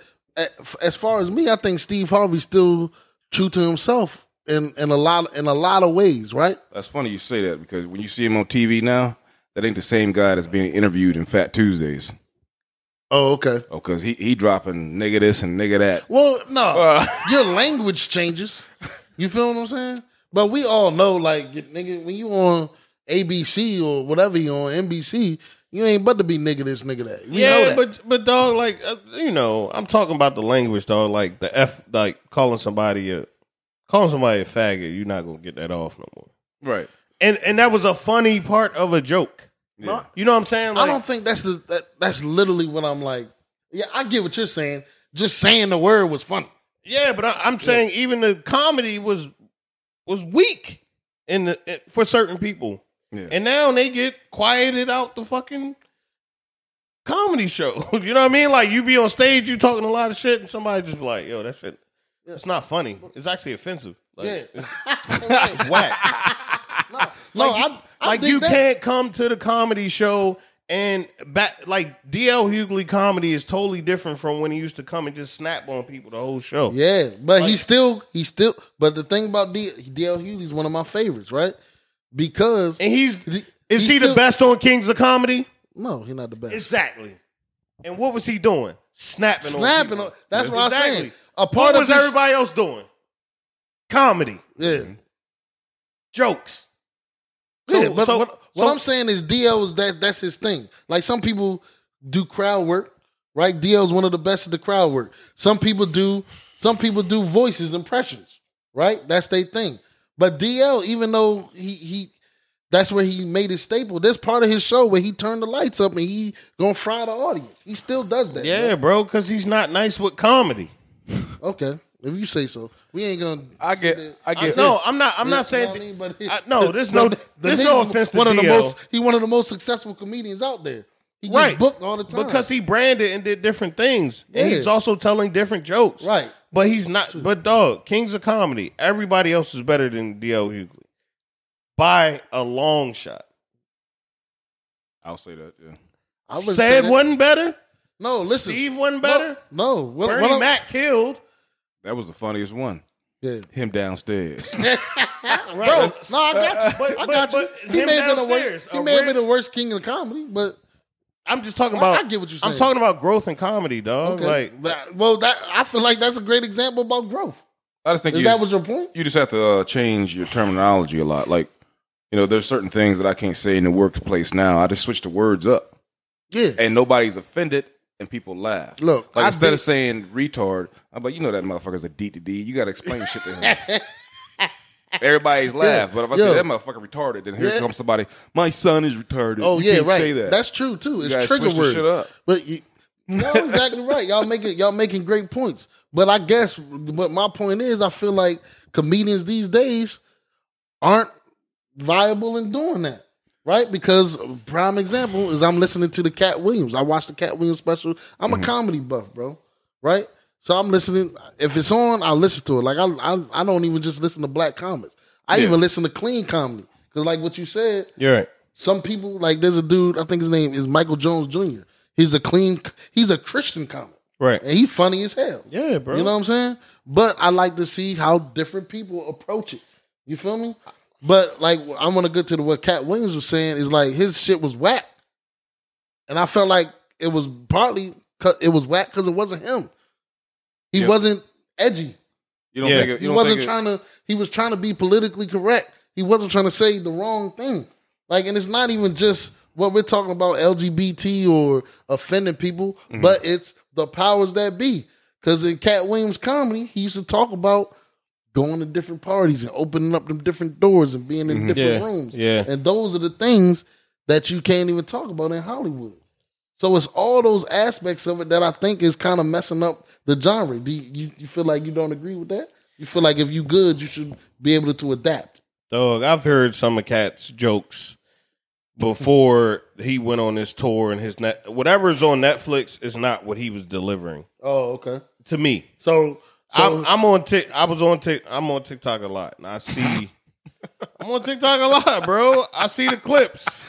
as far as me, I think Steve Harvey's still true to himself in in a lot in a lot of ways, right? That's funny you say that because when you see him on TV now, that ain't the same guy that's being interviewed in Phat Tuesdays. Oh, okay. Oh, because he he dropping nigga this and nigga that. Well, no, Uh. your language changes. You feel what I'm saying? But we all know, like, nigga, when you on ABC or whatever you on NBC, You ain't but to be nigga this, nigga that. We know yeah, that. but but dog, like uh, you know, I'm talking about the language, dog. Like the f, like calling somebody a calling somebody a faggot. You're not gonna get that off no more. Right. And and that was a funny part of a joke. Yeah. You know what I'm saying? I don't think that's the that, that's literally what I'm like. Yeah, I get what you're saying. Just saying the word was funny. Yeah, but I, I'm saying even the comedy was was weak in the for certain people, Yeah. and now they get quieted out the fucking comedy show. you know what I mean? Like you be on stage, you talking a lot of shit, and somebody just be like, "Yo, that shit, it's not funny. It's actually offensive. Like, Yeah. it's, it's whack. No, like, I, I like you that. can't come to the comedy show." And back like DL Hughley comedy is totally different from when he used to come and just snap on people the whole show. Yeah, but Like- he still he still. But the thing about D, DL Hughley's one of my favorites, right? Because And he's is he's he the best on Kings of Comedy? no, he's not the best. Exactly. And what was he doing? Snapping, Snapping. On On, that's what I'm saying. A What part was his, everybody else doing? Comedy, Yeah, jokes. yeah. So- But so- what, what so- I'm saying is DL's that that's his thing. Like some people do crowd work, right? DL's one of the best at the crowd work. Some people do. Some people do voices, impressions, right? That's their thing. But DL, even though he he that's where he made his staple. There's part of his show where he turned the lights up and he gonna fry the audience. He still does that. Yeah, bro, because he's not nice with comedy. Okay. If you say so. We ain't gonna I get. I I, get. no, I'm not. I'm Yeah, not saying. you know what I mean? But I- no, there's no- the there's no nigga's offense to one of the DL. most he one of the most successful comedians out there. He gets right, booked all the time. because he branded and did different things, and he's also telling different jokes. Right. But he's not. But dog, Kings of Comedy. Everybody else is better than DL Hughley by a long shot. I'll say that. Yeah. I wouldn't say Said that. wasn't better. No, listen. Steve wasn't better. No, what, Bernie what I'm- Mac killed. That was the funniest one. Yeah. Him downstairs. Right. no, I got you. But- I but- got you. but he him may have been the downstairs, worst. He a may have been the worst king of comedy, but I'm just talking I- about. I get what you're saying. I'm talking about growth in comedy, dog. okay. Like That- well, that I feel like that's a great example about growth. I just think Is you, that just, what your point? you just have to uh, change your terminology a lot. Like, you know, there's certain things that I can't say in the workplace now. I just switch the words up, Yeah. and nobody's offended, and people laugh. Look, like I instead did- of saying retard, I'm like, you know that motherfucker's a D to D. You got to explain shit to him. Everybody's laugh, but if I Yo. say that motherfucker retarded, then here Yeah. comes somebody. My son is retarded. Oh You yeah, can't right. Say that. That's true too. It's trigger words. But you, no, exactly right. Y'all making y'all making great points. But I guess what my point is, I feel like comedians these days aren't viable in doing that. Right? Because prime example is I'm listening to the Katt Williams. I watched the Katt Williams special. I'm Mm-hmm. a comedy buff, bro. Right? So I'm listening. If it's on, I listen to it. Like I, I, I don't even just listen to black comics. I Yeah. even listen to clean comedy. Because like what you said, you're right. some people like there's a dude. I think his name is Michael Jones Jr. He's a clean. He's a Christian comic, Right. and he's funny as hell. Yeah, bro. You know what I'm saying? But I like to see how different people approach it. You feel me? But like I want to get to the, what Katt Williams was saying is like his shit was whack, and I felt like it was partly it was whack because it wasn't him. He Yeah. wasn't edgy. you don't Yeah. think it, He don't wasn't think it- trying to. He was trying to be politically correct. He wasn't trying to say the wrong thing. Like, and it's not even just what we're talking about LGBT or offending people, Mm-hmm. but it's the powers that be. Because in Katt Williams comedy, he used to talk about going to different parties and opening up them different doors and being in different Yeah. rooms. Yeah. And those are the things that you can't even talk about in Hollywood. So it's all those aspects of it that I think is kind of messing up the genre. Do you, you, feel like you don't agree with that? You feel like if you good, you should be able to adapt. Dog, I've heard some of Katt's jokes before he went on this tour and his net whatever's on Netflix is not what he was delivering Oh, okay. to me. So, so I'm, I'm on Tik. I was on Tik. I'm on TikTok a lot, and I see. I'm on TikTok a lot, bro. I see the clips.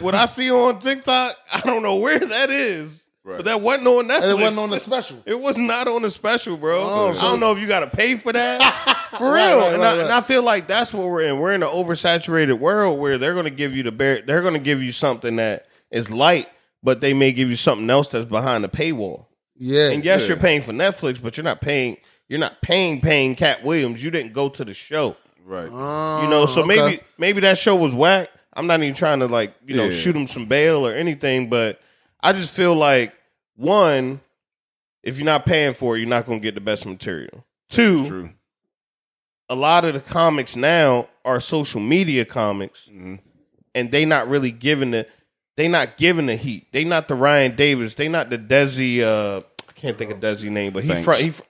What I see on TikTok, I don't know where that is, Right. but that wasn't on Netflix. and it wasn't on the special. It was not on the special, bro. Oh, I don't know if you got to pay for that. For real. Right, right, and, I, right. and I feel like that's what we're in. We're in an oversaturated world where they're going to give you the bear. they're going to give you something that is light, but they may give you something else that's behind the paywall. Yeah. And yes, Yeah. you're paying for Netflix, but you're not paying. You're not paying paying Katt Williams. You didn't go to the show. right? Oh, You know, so oh, okay. maybe maybe that show was whack, I'm not even trying to like you know Yeah. shoot him some bail or anything, but I just feel like one, if you're not paying for it, you're not going to get the best material. Two, True. a lot of the comics now are social media comics, Mhm. and they not really giving the they not giving the heat. They not the Ryan Davis. They not the Desi. Uh, I can't think of Desi name, but he from he. fr-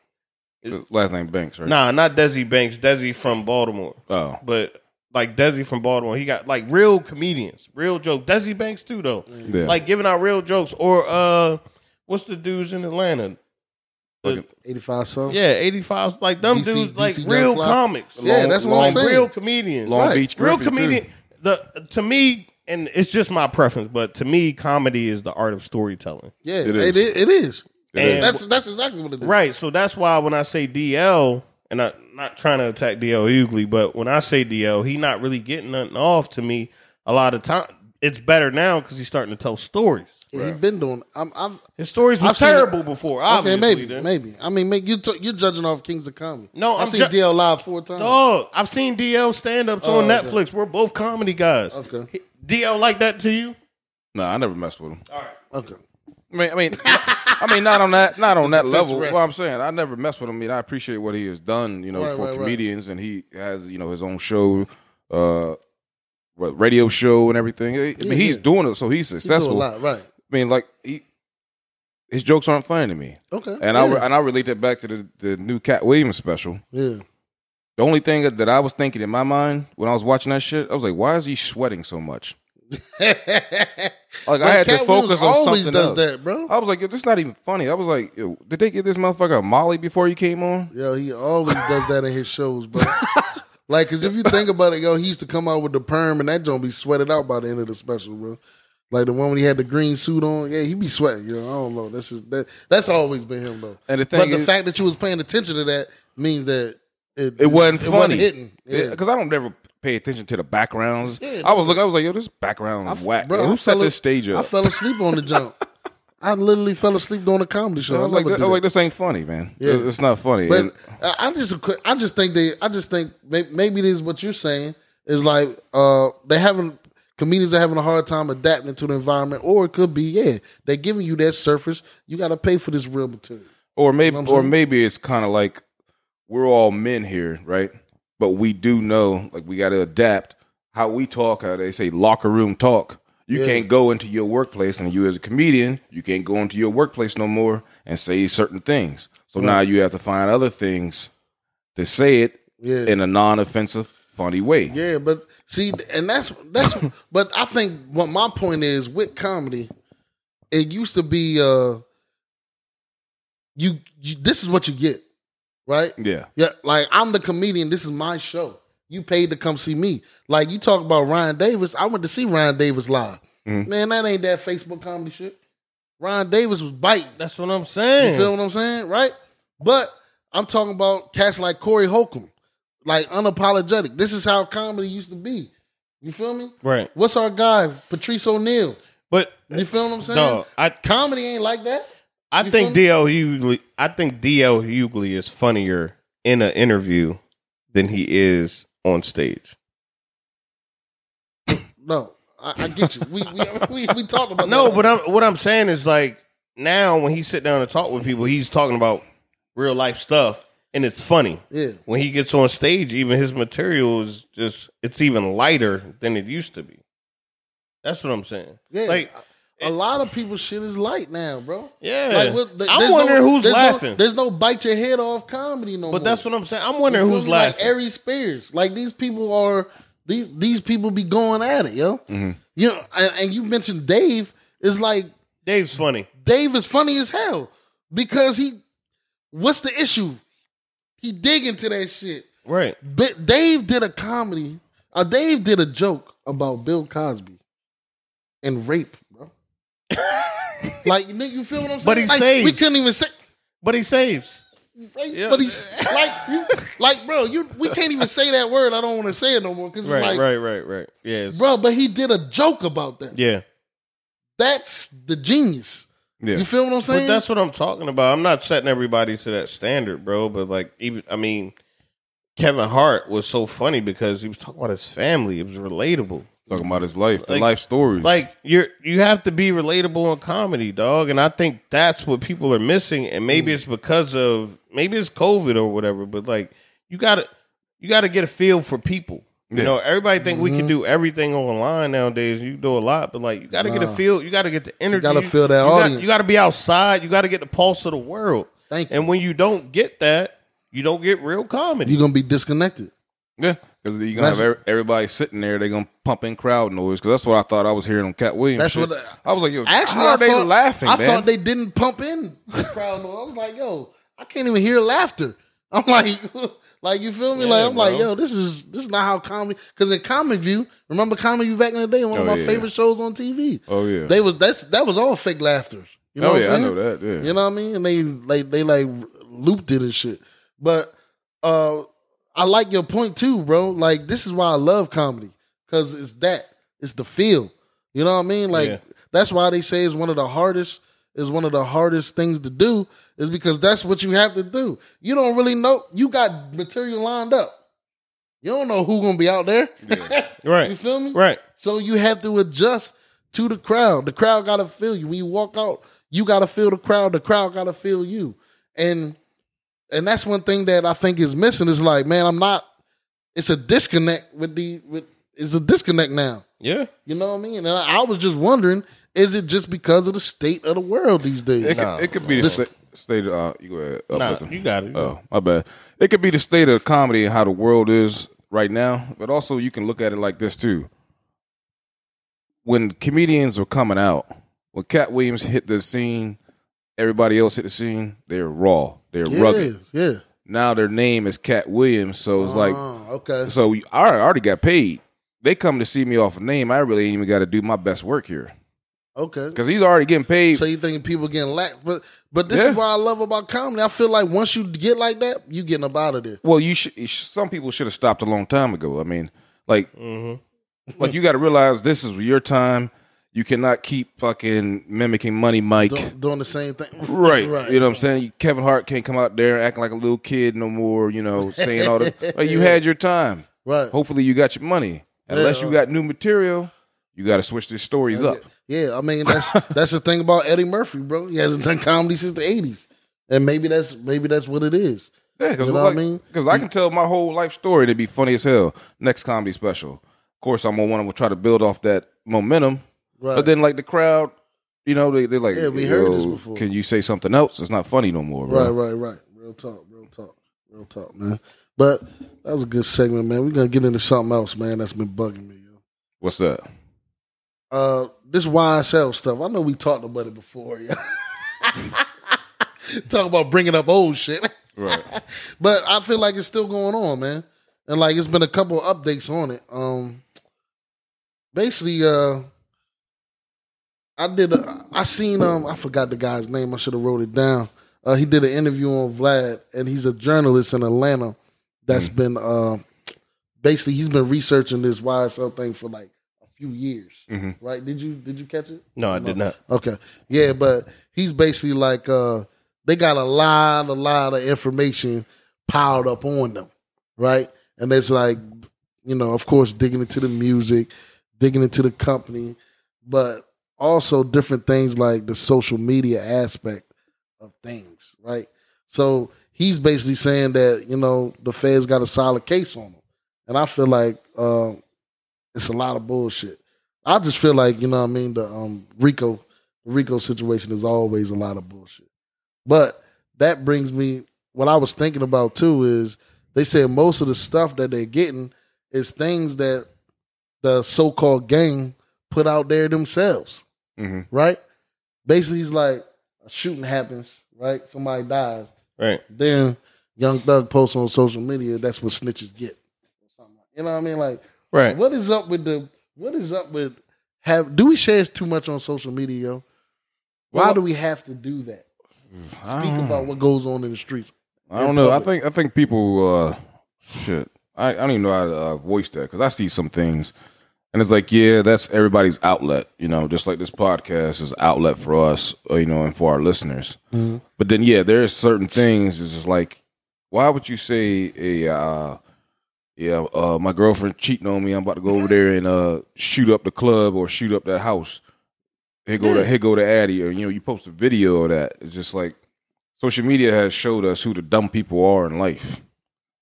Last name Banks, right? Nah, not Desi Banks. Desi from Baltimore, Oh, but like Desi from Baltimore, he got like real comedians, real joke. Desi Banks too, though. yeah. Like giving out real jokes. Or uh, what's the dudes in Atlanta? The- 85 something? yeah, eighty five. Like them DC dudes, like DC real Gunfly. comics. Yeah, that's what I'm like saying. real comedians. Long Right. Beach real Griffin, too. comedian. The to me, and it's just my preference, but to me, comedy is the art of storytelling. Yeah, It it is. is. It is. And- that's that's exactly what it is. Right. So that's why when I say DL, and I'm not trying to attack DL Hughley, but when I say DL, he not really getting nothing off to me a lot of time. It's better now because he's starting to tell stories. Yeah, he been doing. I'm. I'm His stories was I've terrible before. Obviously, okay, maybe, then. maybe. I mean, make you t- you're judging off Kings of Comedy. No, I've I'm seen ju- DL live four times. Dog, I've seen DL stand ups Oh, on okay. Netflix. We're both comedy guys. Okay, DL like that to you? no, I never messed with him. All right, okay. I mean, I mean, I mean, not on that, not on that level. Well, I'm saying I never messed with him. I mean, I appreciate what he has done, you know, Right, for right, right. comedians, and he has, you know, his own show, uh, what, radio show and everything. I mean, Yeah, he's yeah. doing it, so he's He do a successful. I lot, right? mean, like he, his jokes aren't funny to me, Okay, and yeah. I and I relate that back to the the new Katt Williams special. yeah. The only thing that I was thinking in my mind when I was watching that shit, I was like, why is he sweating so much? Like I had to Katt Williams focus on always something does else. that, bro. I was like, yo, this is not even funny. I was like, yo, did they get this motherfucker Molly before he came on? Yo, he always does that in his shows, bro. like, cause if you think about it, yo, he used to come out with the perm, and that don't be sweated out by the end of the special, bro. Like the one when he had the green suit on, yeah, he be sweating. Yo, I don't know. That's just that. That's always been him though. And the thing but the fact that you was paying attention to that means that it, It wasn't funny. hitting. Yeah. Because I don't ever pay attention to the backgrounds. Yeah, I was looking, I was like, yo, this background is whack. bro, Yo, I who set this stage up? I fell asleep on the jump. I literally fell asleep during a comedy show. I I was like, I was like, this ain't funny, man. Yeah. It's not funny. But And- I just I just think they I just think maybe this is what you're saying is like uh they having comedians are having a hard time adapting to the environment, or it could be yeah they're giving you that surface. You got to pay for this real material. or maybe, You know or maybe it's kind of like we're all men here, right? But we do know, like, we got to adapt how we talk. How they say locker room talk. You Yeah. can't go into your workplace, and you as a comedian, you can't go into your workplace no more and say certain things. So now you have to find other things to say it Yeah, in a non-offensive, funny way. yeah, but see, and that's that's. but I think what my point is with comedy, it used to be uh you, you this is what you get, right? Yeah. Yeah, like I'm the comedian. This is my show. You paid to come see me. Like you talk about Ryan Davis. I went to see Ryan Davis live. Mhm. Man, that ain't that Facebook comedy shit. Ryan Davis was biting. That's what I'm saying. You feel what I'm saying? Right? But I'm talking about cats like Corey Holcomb, like unapologetic. This is how comedy used to be. You feel me? Right. What's our guy, Patrice O'Neal? But You feel what I'm saying? No, I Comedy ain't like that. I You think DL Hughley I think DL Hughley is funnier in an interview than he is on stage. No, I, I get you. We we, we, we talked about No, that. but I'm, what I'm saying is like now when he sit down and talk with people, he's talking about real life stuff, and it's funny. yeah. When he gets on stage, even his material is just it's even lighter than it used to be. That's what I'm saying. Yeah, Like a lot of people's shit is light now, bro. yeah, Like, what- I'm wondering no- who's there's no- laughing. there's no bite your head off comedy no more. but that's what I'm saying. I'm wondering who's me? Like laughing. Ari Spears. Like these people are these these people be going at it, yo. Mhm. You know, and, and you mentioned Dave is like Dave's funny. Dave is funny as hell because he. What's the issue? He dig into that shit. Right. But Dave did a comedy. Uh, Dave did a joke about Bill Cosby and rape, bro. Like you, you feel what I'm saying? But he like, saves. We couldn't even say. But he saves. Right? Yeah. But he's like, you, like, bro, you we can't even say that word. I don't want to say it no more because Right, like, right, right, right. Yeah. bro. But he did a joke about that. Yeah. That's the genius. Yeah. You feel what I'm But saying? that's what I'm talking about. I'm not setting everybody to that standard, bro. But like, even I mean, Kevin Hart was so funny because he was talking about his family. It was relatable. Talking about his life, the Like- life stories. Like you're you have to be relatable in comedy, dog. And I think that's what people are missing. And maybe hmm. it's because of maybe it's COVID or whatever. But like you gotta you gotta get a feel for people. You Yeah. know, everybody think we can mm-hmm. do everything online nowadays. You do a lot, but like you gotta get a feel. You gotta get the energy. You gotta feel that you got- audience. you gotta be outside. You gotta get the pulse of the world. Thank you. And when you don't get that, you don't get real comedy. You're gonna be disconnected. yeah, because you're gonna have everybody sitting there. They're gonna pump in crowd noise. Because that's what I thought I was hearing on Katt Williams. That's shit. what I was like, yo, Actually, how I they thought, laughing? I man? thought they didn't pump in the crowd. noise. I was like, yo, I can't even hear laughter. I'm like, like you feel me? Yeah, like I'm like, yo, this is this is not how comedy. Because in Comic View, remember Comic View back in the day, one of Oh, my yeah. favorite shows on TV. Oh yeah. They was that's that was all fake laughter. You know oh what yeah, I know that. Yeah. You know what I mean? And they like they like looped it and shit. But uh I like your point too, bro. Like this is why I love comedy because it's that it's the feel. You know what I mean? Like Yeah. that's why they say it's one of the hardest is one of the hardest things to do is because that's what you have to do. You don't really know you got material lined up. You don't know who gonna be out there. right. you feel me? Right. So you have to adjust to the crowd. The crowd got to feel you. When you walk out, you got to feel the crowd. The crowd got to feel you. And and that's one thing that I think is missing. Is like, man, I'm not. It's a disconnect with the with. It's a disconnect now. Yeah. You know what I mean? And I, I was just wondering, is it just because of the state of the world these days? It, Nah, could, it could be the This- sta- state. Of, uh, you go ahead. Nah, uplift you got it. Oh, my bad. It could be the state of comedy and how the world is right now, but also you can look at it like this too. When comedians were coming out, when Katt Williams hit the scene, everybody else hit the scene. They're raw. They're yeah, rugged. yeah. Now their name is Katt Williams, so it's like, Ah, okay, so you- I already got paid. They come to see me off a name. I really ain't even got to do my best work here okay. because he's already getting paid. So you thinking people getting lax, but but this Yeah. is what I love about comedy. I feel like once you get like that, you getting up out of there. Well, you should. Some people should have stopped a long time ago. I mean, like, Mm-hmm. like you got to realize this is your time. You cannot keep fucking mimicking Money Mike. Do- doing the same thing. Right. Right. You know what I'm saying? Kevin Hart can't come out there acting like a little kid no more, you know, saying all the like you had your time. Right. Hopefully you got your money. Unless Yeah. you got new material, you got to switch these stories up. Yeah, I mean that's that's the thing about Eddie Murphy, bro. He hasn't done comedy since the '80s, and maybe that's maybe that's what it is. Yeah, because You know what I mean? Because I can tell my whole life story and it'd be funny as hell. Next comedy special. Of course, I'm gonna want to try to build off that momentum. Right. But then, like the crowd, you know, they they're like, Yeah, we heard this before." Can you say something else? It's not funny no more, bro. right, right, right. Real talk, real talk, real talk, man. But that was a good segment, man. We're gonna get into something else, man. That's been bugging me, yo. What's that? Uh, this YSL stuff. I know we talked about it before, yeah. Talk about bringing up old shit. Right. but I feel like it's still going on, man. And like it's been a couple of updates on it. Um basically uh I did a, I seen um I forgot the guy's name. I should have wrote it down. Uh he did an interview on Vlad and he's a journalist in Atlanta that's been uh basically he's been researching this YSL thing for like a few years. Mhm. Right? Did you did you catch it? No, I did not. Okay. Yeah, but he's basically like uh they got a lot, a lot of information piled up on them, right? And it's like, you know, of course, digging into the music, digging into the company, but also different things like the social media aspect of things, right? So he's basically saying that, you know, the feds got a solid case on him. And I feel like uh, it's a lot of bullshit. I just feel like, you know I mean, the um, Rico Rico situation is always a lot of bullshit. But that brings me what I was thinking about too is they said most of the stuff that they're getting is things that the so called gang put out there themselves, hmm right? Basically, it's like a shooting happens, right? Somebody dies. Right. Then Young Thug posts on social media, that's what snitches get. You know what I mean? Like, Right. what is up with the what is up with have do we share too much on social media, yo? Why Well- do we have to do that? Speak about what goes on in the streets. I don't know. I think I think people uh shit. I, I don't even know how to uh, voice that because I see some things, and it's like, yeah, that's everybody's outlet. You know, just like this podcast is outlet for us, uh, you know, and for our listeners. But then, yeah, there's certain things. It's just like, why would you say a uh, yeah, uh, my girlfriend cheating on me. I'm about to go over there and uh, shoot up the club or shoot up that house. Here go to here go to Addy, or you know, you post a video of that. It's just like social media has showed us who the dumb people are in life.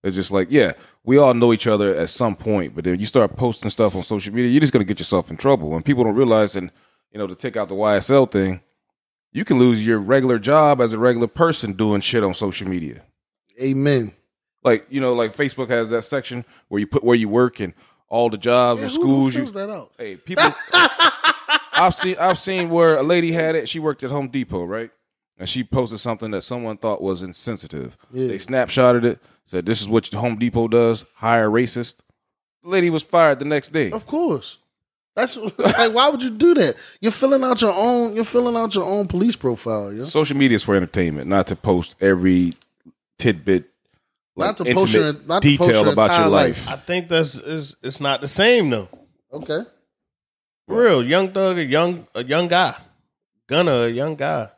It's just like, yeah, we all know each other at some point, but then you start posting stuff on social media, you're just gonna get yourself in trouble. And people don't realize, and you know, to take out the YSL thing, you can lose your regular job as a regular person doing shit on social media. Amen. Like you know, like Facebook has that section where you put where you work and all the jobs Yeah, and schools. You, that out? hey, people. I've seen I've seen where a lady had it. She worked at Home Depot, right? And she posted something that someone thought was insensitive. Yeah. They snapshotted it, said, "This is what Home Depot does: hire racist." The lady was fired the next day. Of course. That's like why would you do that? You're filling out your own you're filling out your own police profile, yo. Social media is for entertainment, not to post every tidbit, Not to post your- intimate not to post detail your about your life. life. I think that's it's, it's not the same though. Okay. For real, young thug, a young a young guy, Gunna, a young guy.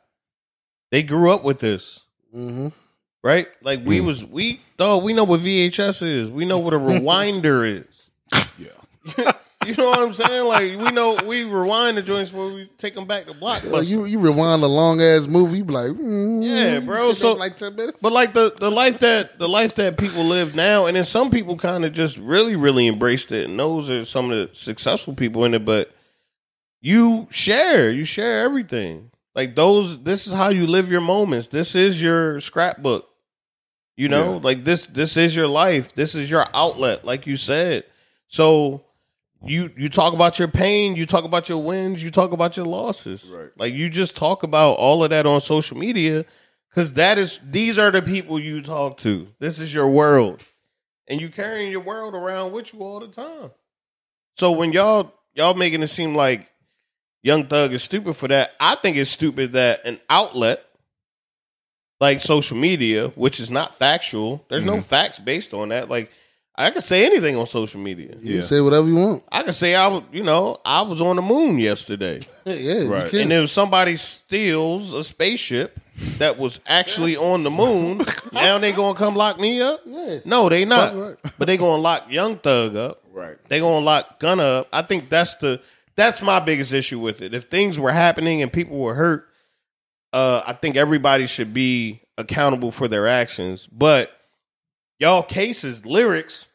They grew up with this, Mm-hmm. Right? Like we was we oh We know what VHS is. We know what a rewinder is. Yeah. You know what I'm saying? Like we know we rewind the joints where we take them back to block. Well, you you rewind a long ass movie, you be like, mm, Yeah, bro, so- like ten minutes. But like the the life that the life that people live now, and then some people kind of just really really embraced it, and those are some of the successful people in it. But you share, you share everything. Like those, this is how you live your moments. This is your scrapbook. You know, Yeah. like this this is your life. This is your outlet, like you said. So you you talk about your pain, you talk about your wins, you talk about your losses. Right. Like you just talk about all of that on social media because that is these are the people you talk to. This is your world, and you carrying your world around with you all the time. So when y'all y'all making it seem like Young Thug is stupid for that, I think it's stupid that an outlet like social media, which is not factual, there's no mm-hmm. facts based on that. Like I can say anything on social media. You Yeah. can say whatever you want. I can say I was, you know, I was on the moon yesterday. Yeah, yeah Right. you. And if somebody steals a spaceship that was actually on the moon, now they gonna come lock me up? Yeah. No, they not. Right. But they gonna lock Young Thug up. Right. They gonna lock Gunna up. I think that's the that's my biggest issue with it. If things were happening and people were hurt, uh, I think everybody should be accountable for their actions. But y'all cases, lyrics,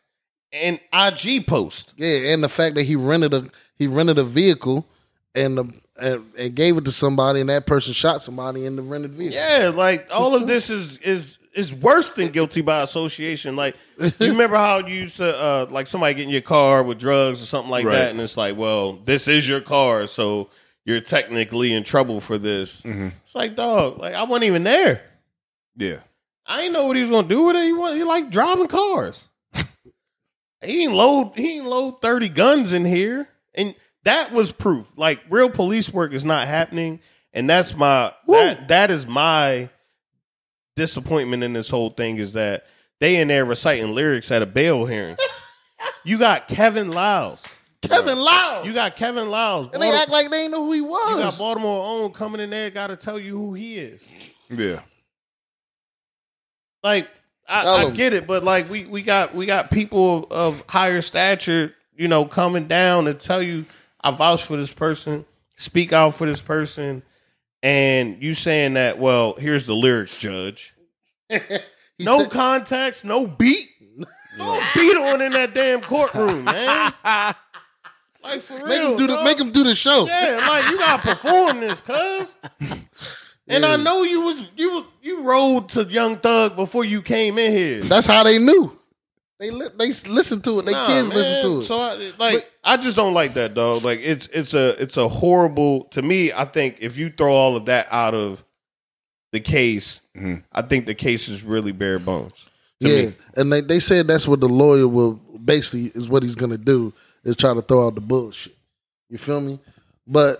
and IG post. Yeah, and the fact that he rented a he rented a vehicle and the, and, and gave it to somebody, and that person shot somebody in the rented vehicle. Yeah, like all of this is is is worse than guilty by association. Like you remember how you used to uh like somebody get in your car with drugs or something like Right. that, and it's like, well, this is your car, so you're technically in trouble for this. Mm-hmm. It's like, dog, like I wasn't even there. Yeah. I didn't know what he was gonna do with it. He want he like driving cars. he ain't load he ain't load thirty guns in here, and that was proof. Like real police work is not happening, and that's my that that is my disappointment in this whole thing is that they in there reciting lyrics at a bail hearing. you got Kevin Liles. Kevin Loud. You got Kevin Liles. and they act like they ain't know who he was. you got. Baltimore own coming in there, got to tell you who he is. Yeah. like I, Tell I 'em. get it, but like we we got we got people of higher stature, you know, coming down to tell you I vouch for this person, speak out for this person, and you saying that, well, here's the lyrics, judge. No said- context, no beat. No beat on in that damn courtroom, man. Like for real. make him do the dog. make him do the show. Yeah, like you gotta perform this, cuz. And I know you was you you rode to Young Thug before you came in here. That's how they knew. They li- they s- listen to it. They Nah, kids man. listen to it. So I, like I just don't like that, dog. Like it's it's a it's a horrible to me. I think if you throw all of that out of the case, Mhm. I think the case is really bare bones. to yeah, me. and they, they said that's what the lawyer will basically is what he's gonna do is try to throw out the bullshit. You feel me? But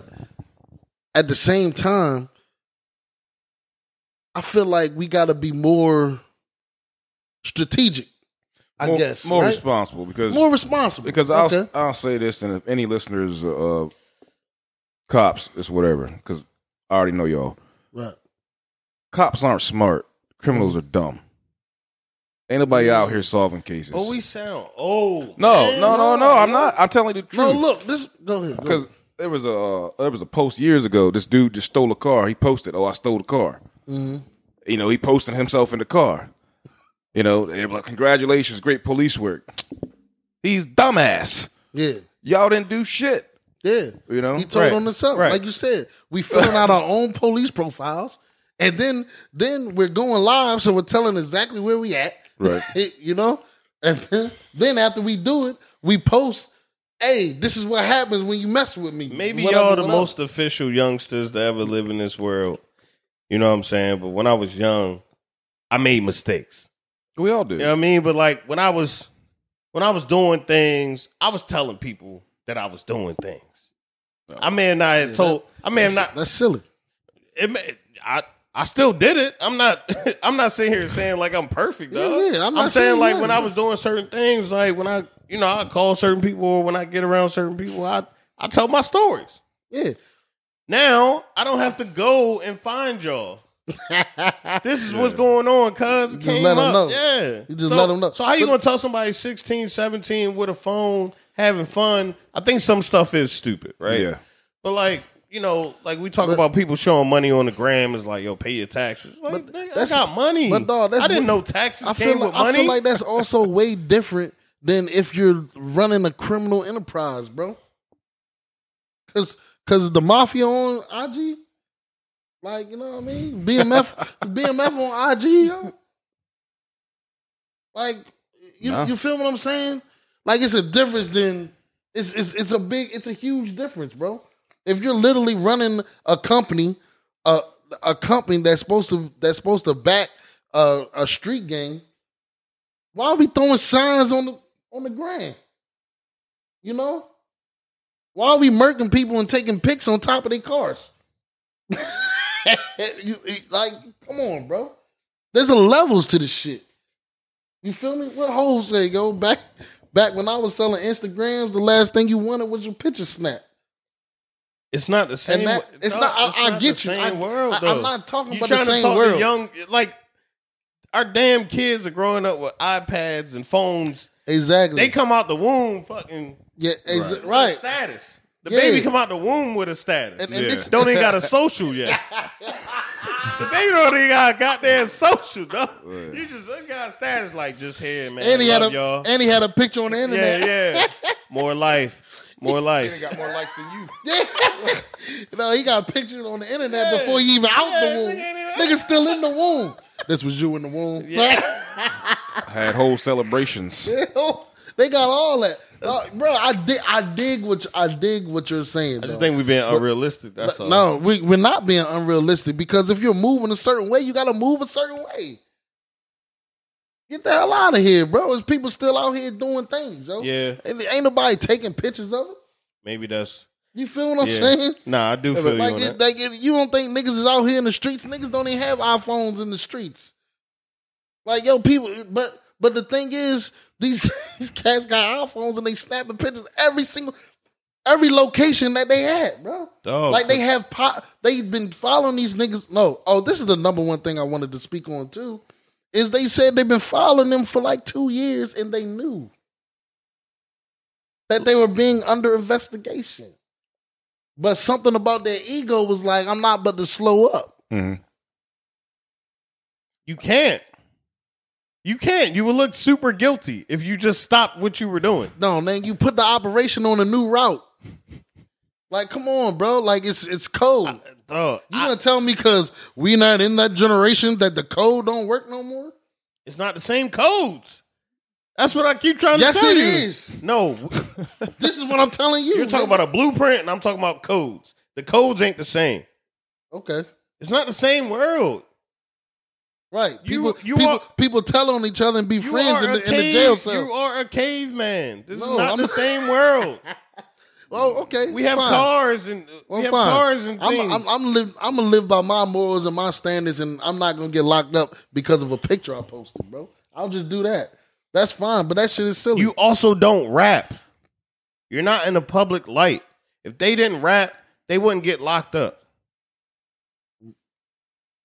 at the same time, I feel like we got to be more strategic. I more, guess more right? responsible because more responsible. because I'll Okay. I'll say this, and if any listeners, uh, cops, it's whatever, because I already know y'all. right. Cops aren't smart. Criminals are dumb. Ain't nobody out here solving cases. But we sound old. no, man. no, no, no. I'm not. I'm telling you the No, look, this go ahead. because there was a uh, there was a post years ago. This dude just stole a car. He posted, "Oh, I stole the car." Mm-hmm. You know, he posted himself in the car. You know, they were like, "Congratulations, great police work." He's dumbass. yeah, Y'all didn't do shit. yeah. You know, He told Right, on himself, right. like you said. We filling out our own police profiles, and then then we're going live, so we're telling exactly where we at. Right. you know, and then, then after we do it, we post. Hey, this is what happens when you mess with me. Maybe Whatever, y'all the whatever. most official youngsters to ever live in this world. You know what I'm saying? But when I was young, I made mistakes. we all do. You know what I mean? But like when I was when I was doing things, I was telling people that I was doing things. I may have not have told. I may have not. that's silly. It may, I I still did it. I'm not. I'm not sitting here saying like I'm perfect. Though. yeah, I'm not saying saying like you when. I was doing certain things, like when I you know I call certain people or when I get around certain people, I I tell my stories. Yeah. Now I don't have to go and find y'all. This is what's going on, cuz. It just came let 'em up. know. Yeah. You just so, them know. So how you gonna tell somebody 16, 17 with a phone having fun? I think some stuff is stupid, right? Yeah. But like, you know, like we talk But- about people showing money on the gram is like, yo, pay your taxes. Like, But nigga, I that's- got money. but dog, that's I didn't know taxes I came feel like, with money. I feel like that's also way different than if you're running a criminal enterprise, bro. Cause cause the mafia on IG, like you know what I mean? BMF BMF on IG, yo. Like you Nah. you feel what I'm saying? Like it's a difference than it's it's it's a big it's a huge difference, bro. If you're literally running a company, a a company that's supposed to that's supposed to back a, a street gang, why are we throwing signs on the on the ground? You know? Why are we murking people and taking pics on top of their cars? you, like, come on, bro. There's a levels to this shit. You feel me? What hoes say, go back back when I was selling Instagrams, the last thing you wanted was your picture snap. It's not the same. That, it's dog, not. I, it's I not get the you. Same I, world, I, though. am not talking you about the same thing. You're trying to talk world. to young like our damn kids are growing up with iPads and phones. exactly. They come out the womb fucking yeah, exa- Right. with a right. status. The Yeah. baby come out the womb with a status. And, and Yeah. this, don't even got a social yet. the baby don't even got a goddamn social, though. You just they got status like just here, man. and he had a y'all. and he had a picture on the internet. yeah, yeah. More life, more life. He got more likes than you. Yeah. no, he got pictures on the internet Yeah. before he even out Yeah, the womb. nigga ain't even- Nigga still in the womb. This was you in the womb. Yeah. Had whole celebrations. they got all that, Uh, bro. I dig. I dig what you- I dig what you're saying. I just though. think we're being unrealistic. That's all. no, we, we're not being unrealistic because if you're moving a certain way, you got to move a certain way. Get the hell out of here, bro. There's people still out here doing things, yo. Yeah, ain't nobody taking pictures of it. maybe that's. You feel what I'm Yeah. saying? Nah, I do feel you Like, on it, like you don't think niggas is out here in the streets? Niggas don't even have iPhones in the streets. Like yo, people, but but the thing is, these these cats got iPhones and they snapping pictures every single every location that they had, bro. Dog, like they have po- they've been following these niggas. No, oh, this is the number one thing I wanted to speak on too. Is they said they've been following them for like two years and they knew that they were being under investigation. But something about their ego was like, I'm not but to slow up. Mhm. You can't. You can't. You would look super guilty if you just stopped what you were doing. No, man, you put the operation on a new route. Like, come on, bro. Like it's it's code. Dog, You I- gonna tell me because we not in that generation that the code don't work no more? it's not the same codes. That's what I keep trying Yes, to tell it you. is. No, This is what I'm telling you. you're talking man. about a blueprint, and I'm talking about codes. The codes ain't the same. okay, It's not the same world. right? People, you people, are- people tell on each other and be friends in the, in the jail cell. You are a caveman. This No, is not I'm the same world. oh, okay. We have fine. cars and uh, Well, we have fine. cars and I'm, things. I'm, I'm, live, I'm gonna live by my morals and my standards, and I'm not gonna get locked up because of a picture I posted, bro. I'll just do that. That's fine, but that shit is silly. You also don't rap. You're not in the public light. If they didn't rap, they wouldn't get locked up.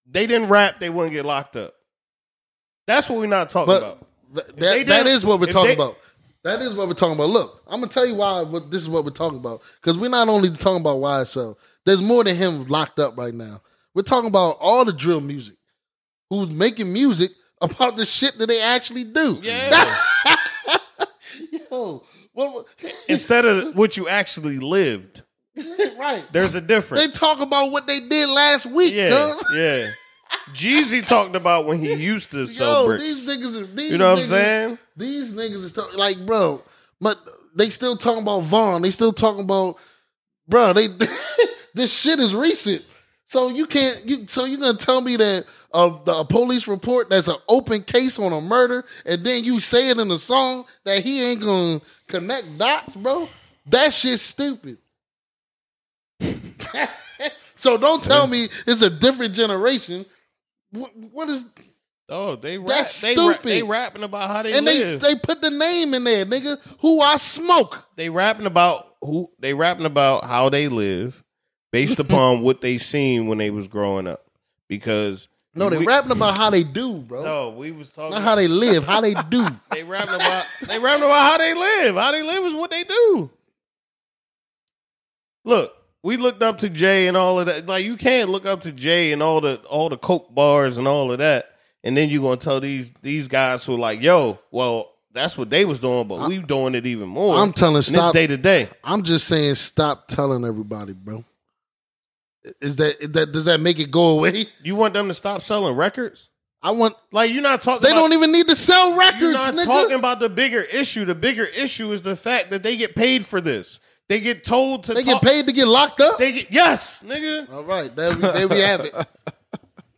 They didn't rap, they wouldn't get locked up. That's what we're not talking but about. Th- that, that what we're talking they- about. That is what we're talking about. Look, I'm gonna tell you why. What this is what we're talking about because we're not only talking about YSL. There's more than him locked up right now. We're talking about all the drill music, who's making music about the shit that they actually do. Yeah. Yo, what, Instead of what you actually lived, right? there's a difference. They talk about what they did last week. yeah, cuz. yeah. Jeezy talked about when he used to sell Yo, bricks. these niggas is these You know what I'm niggas- saying? These niggas is talk- like, bro, but they still talking about Von. They still talking about, bro. They this shit is recent, so you can't. You so you gonna tell me that uh, the a police report that's an open case on a murder, and then you say it in a song that he ain't gonna connect dots, bro? That shit's stupid. so don't tell me it's a different generation. What, what is Oh, they rap, That's they stupid. they rapping about how they and they they put the name in there, nigga. Who I smoke. they rapping about who they rapping about how they live based upon what they seen when they was growing up. Because No, they we, rapping about how they do, bro. No, we was talking Not how they live, how they do. They rapping about they rapping about how they live. How they live is what they do. Look, we looked up to Jay and all of that. Like you can't look up to Jay and all the all the coke bars and all of that, and then you're gonna tell these these guys who are like, yo, well, that's what they was doing, but we doing it even more. I'm telling And stop. day to day. I'm just saying stop telling everybody, bro. Is that is that does that make it go away? You want them to stop selling records? I want Like you're not talking. they about, don't even need to sell records, You're not nigga. talking about the bigger issue. The bigger issue is the fact that they get paid for this. They get told to. they talk, get paid to get locked up. They get yes, nigga. All right, there we, there we have it.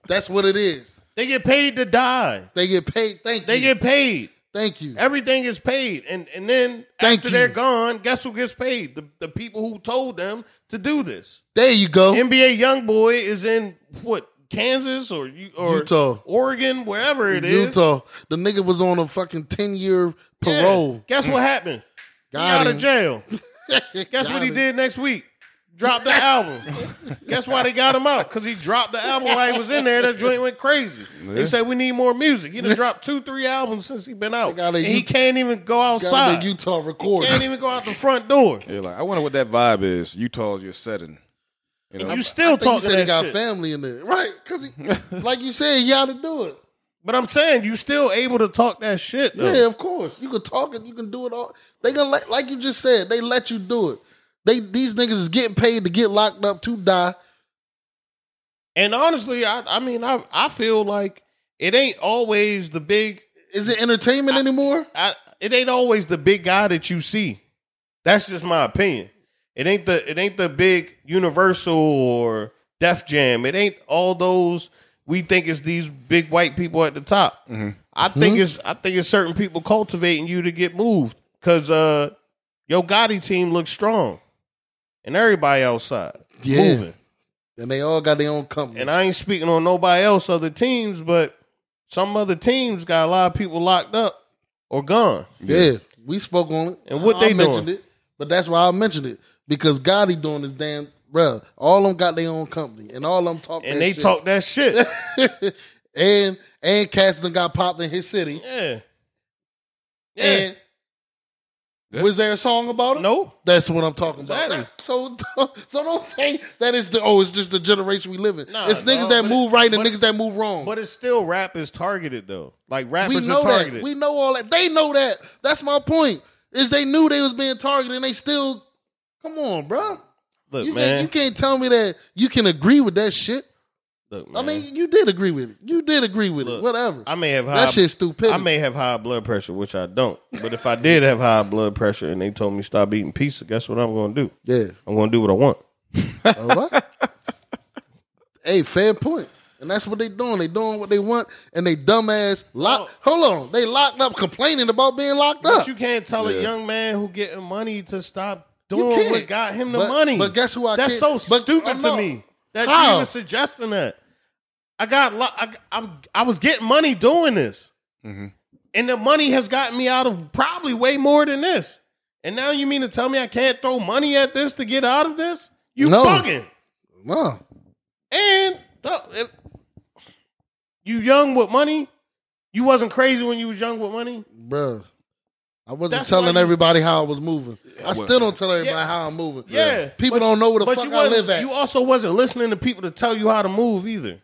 That's what it is. They get paid to die. They get paid. Thank They you. get paid. Thank you. Everything is paid, and and then Thank after you. they're gone, guess who gets paid? The the people who told them to do this. There you go. NBA YoungBoy is in what Kansas or or Utah. Oregon, wherever it is. Utah. The nigga was on a fucking ten year Yeah. parole. Guess what happened? He Got out him. of jail. Guess Got what he him. did next week? Dropped the album. Guess why they got him out? Because he dropped the album while he was in there. That joint went crazy. They said we need more music. He done dropped two, three albums since he been out. got a And he Ut- can't even go Got him outside. in Utah Can't even go out the front door. Yeah, like I wonder what that vibe is. Utah's your setting. You know, You still I think he talking said he got shit. family in there, right? Because like you said, he had to do it. But I'm saying you still able to talk that shit though. Yeah, of course. You can talk it. You can do it all. They gonna let, like you just said. They let you do it. They these niggas is getting paid to get locked up to die. And honestly, I I mean I I feel like it ain't always the big Is it entertainment anymore? I, it ain't always the big guy that you see. That's just my opinion. It ain't the it ain't the big Universal or Def Jam. It ain't all those we think it's these big white people at the top. I think it's I think it's certain people cultivating you to get moved because uh, Yo Gotti team looks strong and everybody outside Yeah. moving. And they all got their own company. And I ain't speaking on nobody else other teams, but some other teams got a lot of people locked up or gone. yeah, we spoke on it. And what I they mentioned doing? it, but that's why I mentioned it because Gotti doing his damn. Bruh, all of them got their own company, and all of them talk. And that they shit. talk that shit. and and Cats got popped in his city. Yeah. Yeah. And was there a song about it? no. That's what I'm talking about. So, so don't say that it's the oh, it's just the generation we live in. Nah, it's niggas no, that move it- right and niggas that move wrong. But it's still rap is targeted though. Like rappers we know are that. targeted. We know all that. They know that. That's my point. Is they knew they was being targeted and they still. Come on, bro. Look, You man. can't, you can't tell me that you can agree with that shit. look, I mean, you did agree with it. You did agree with it. Whatever. I may have high, that shit's stupid. I may have high blood pressure, which I don't. But if I did have high blood pressure and they told me stop eating pizza, guess what I'm going to do? Yeah. I'm going to do what I want. All right. hey, fair point. And that's what they doing. They doing what they want, and they dumbass lock. Oh. Hold on, they locked up, complaining about being locked up. But up. you can't tell Yeah. a young man who getting money to stop You doing what got him the But- money. but guess who I That's can't- so but- stupid to me. That How? you even suggesting that. I got lo- I, I, I was getting money doing this. Mm-hmm. And the money has gotten me out of probably way more than this. And now you mean to tell me I can't throw money at this to get out of this? You No. bugging. Wow. And if you young with money, You wasn't crazy when you was young with money. Bruh. I wasn't That's telling you- everybody how I was moving. I wasn't. still don't tell everybody Yeah. how I'm moving. Yeah, People but- don't know where the fuck you I live at. You also wasn't listening to people to tell you how to move either.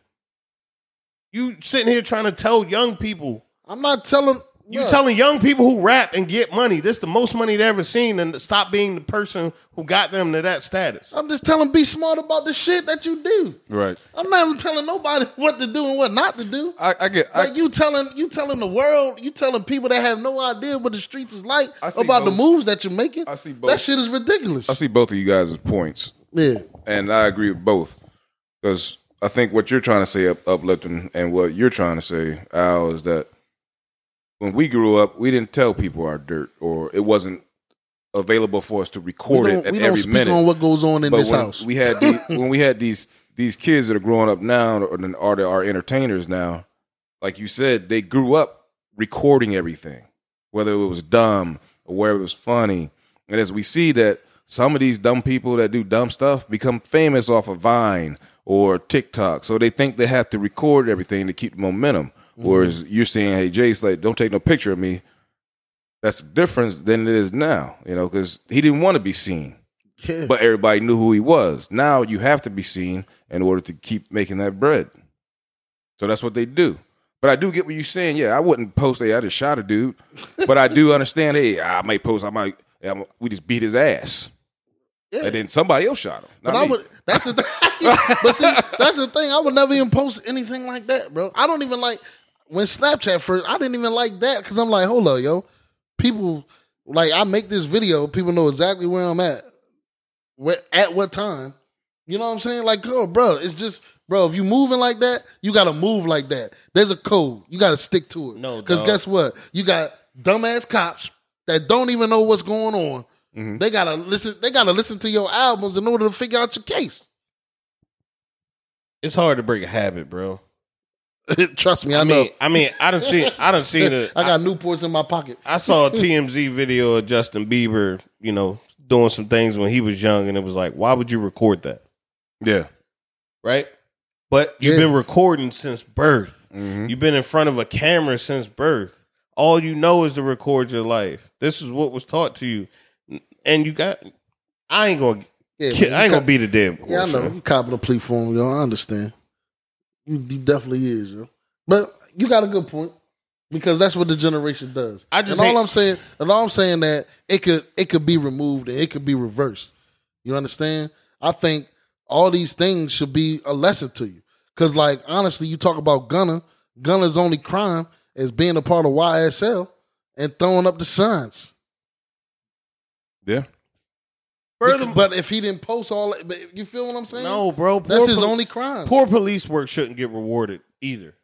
You sitting here trying to tell young people. I'm not telling. You bruh. telling young people who rap and get money. This the most money they ever seen, and stop being the person who got them to that status. I'm just telling be smart about the shit that you do. Right. I'm not even telling nobody what to do and what not to do. I, I get. I, Like you telling you telling the world, you telling people that have no idea what the streets is like I see about the moves that you're making. I see both. That shit is ridiculous. I see both of you guys' points, Yeah. and I agree with both because I think what you're trying to say up, uplifting and what you're trying to say, Al, is that when we grew up, we didn't tell people our dirt, or it wasn't available for us to record it at we don't every speak minute. on what goes on in but this when house. we had the, when we had these these kids that are growing up now, or are our entertainers now, like you said, they grew up recording everything, whether it was dumb or whether it was funny. And as we see that some of these dumb people that do dumb stuff become famous off of Vine or TikTok, so they think they have to record everything to keep momentum. Whereas mm-hmm. you're saying, "Hey, Jay's like, don't take no picture of me." That's the difference than it is now, you know, because he didn't want to be seen yeah. but everybody knew who he was. Now you have to be seen in order to keep making that bread. So that's what they do. But I do get what you're saying. Yeah, I wouldn't post, hey, I just shot a dude. But I do understand, hey, I might post, I might, yeah, we just beat his ass. Yeah. And then somebody else shot him. But not I me. would. That's the thing. but see, that's the thing. I would never even post anything like that, bro. I don't even like when Snapchat first. I didn't even like that because I'm like, hold up, yo. People like I make this video. People know exactly where I'm at, where at what time. You know what I'm saying? Like, oh, bro, it's just, bro. If you moving like that, you got to move like that. There's a code. You got to stick to it. No, because guess what? You got dumbass cops that don't even know what's going on. Mhm. They gotta listen. They gotta listen to your albums in order to figure out your case. It's hard to break a habit, bro. Trust me, I, I know. mean, I mean, I done seen, I don't see it. I got Newports in my pocket. I saw a TMZ video of Justin Bieber, you know, doing some things when he was young, and it was like, why would you record that, Yeah. right? But you've Yeah. been recording since birth. Mhm. You've been in front of a camera since birth. All you know is to record your life. This is what was taught to you, and you got. I ain't gonna. Yeah, ki- I ain't you gonna be the dead. Yeah, I know. You copping a plea for him, yo. I understand. You, you definitely is, yo. But you got a good point because that's what the generation does. I just and all hate- I'm saying, and all I'm saying that it could it could be removed and it could be reversed. You understand? I think all these things should be a lesson to you. Cause like honestly, you talk about Gunna. Gunna's only crime is being a part of YSL and throwing up the signs. Yeah. Further, but if he didn't post all, that- but you feel what I'm saying? no, bro. that's his pol- only crime. Poor police work shouldn't get rewarded either.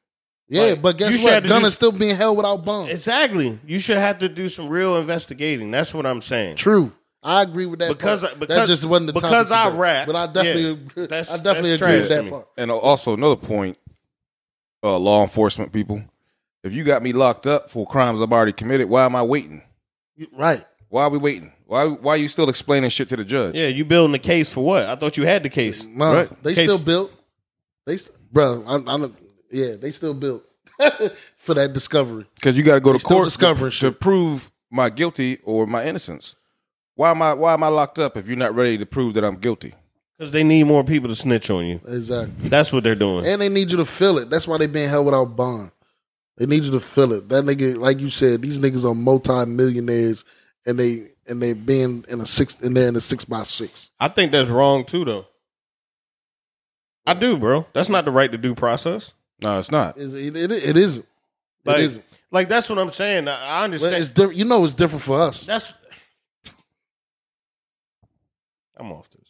yeah, like, but you guess should what? have to do- Gunna's still being held without bond. Exactly. You should have to do some real investigating. That's what I'm saying. True. I agree with that. Because- part. because- that just wasn't the because topic I today. rap, but I definitely, yeah, that's- I definitely that's agree with that part. And also another point, uh, law enforcement people, if you got me locked up for crimes I've already committed, why am I waiting? Right. Why are we waiting? Why why are you still explaining shit to the judge? Yeah, you building the case for what? I thought you had the case. No, Right. they Case- still built. They, st- bro, I'm, I'm, yeah, they still built for that discovery. Because you got to go They to still court discovering to, to shit. prove my guilty or my innocence. Why am I why am I locked up if you're not ready to prove that I'm guilty? Because they need more people to snitch on you. Exactly. That's what they're doing. And they need you to feel it. That's why they being held without bond. They need you to feel it. That nigga, like you said, these niggas are multi millionaires, and they and they being in a six and they're in a six by six. I think that's wrong too, though. I do, bro. That's not the right to due process. No, it's not. Is it, it, it isn't. Like, it isn't. like that's what I'm saying. I, I But understand. it's different. You know, it's different for us. that's. I'm off this.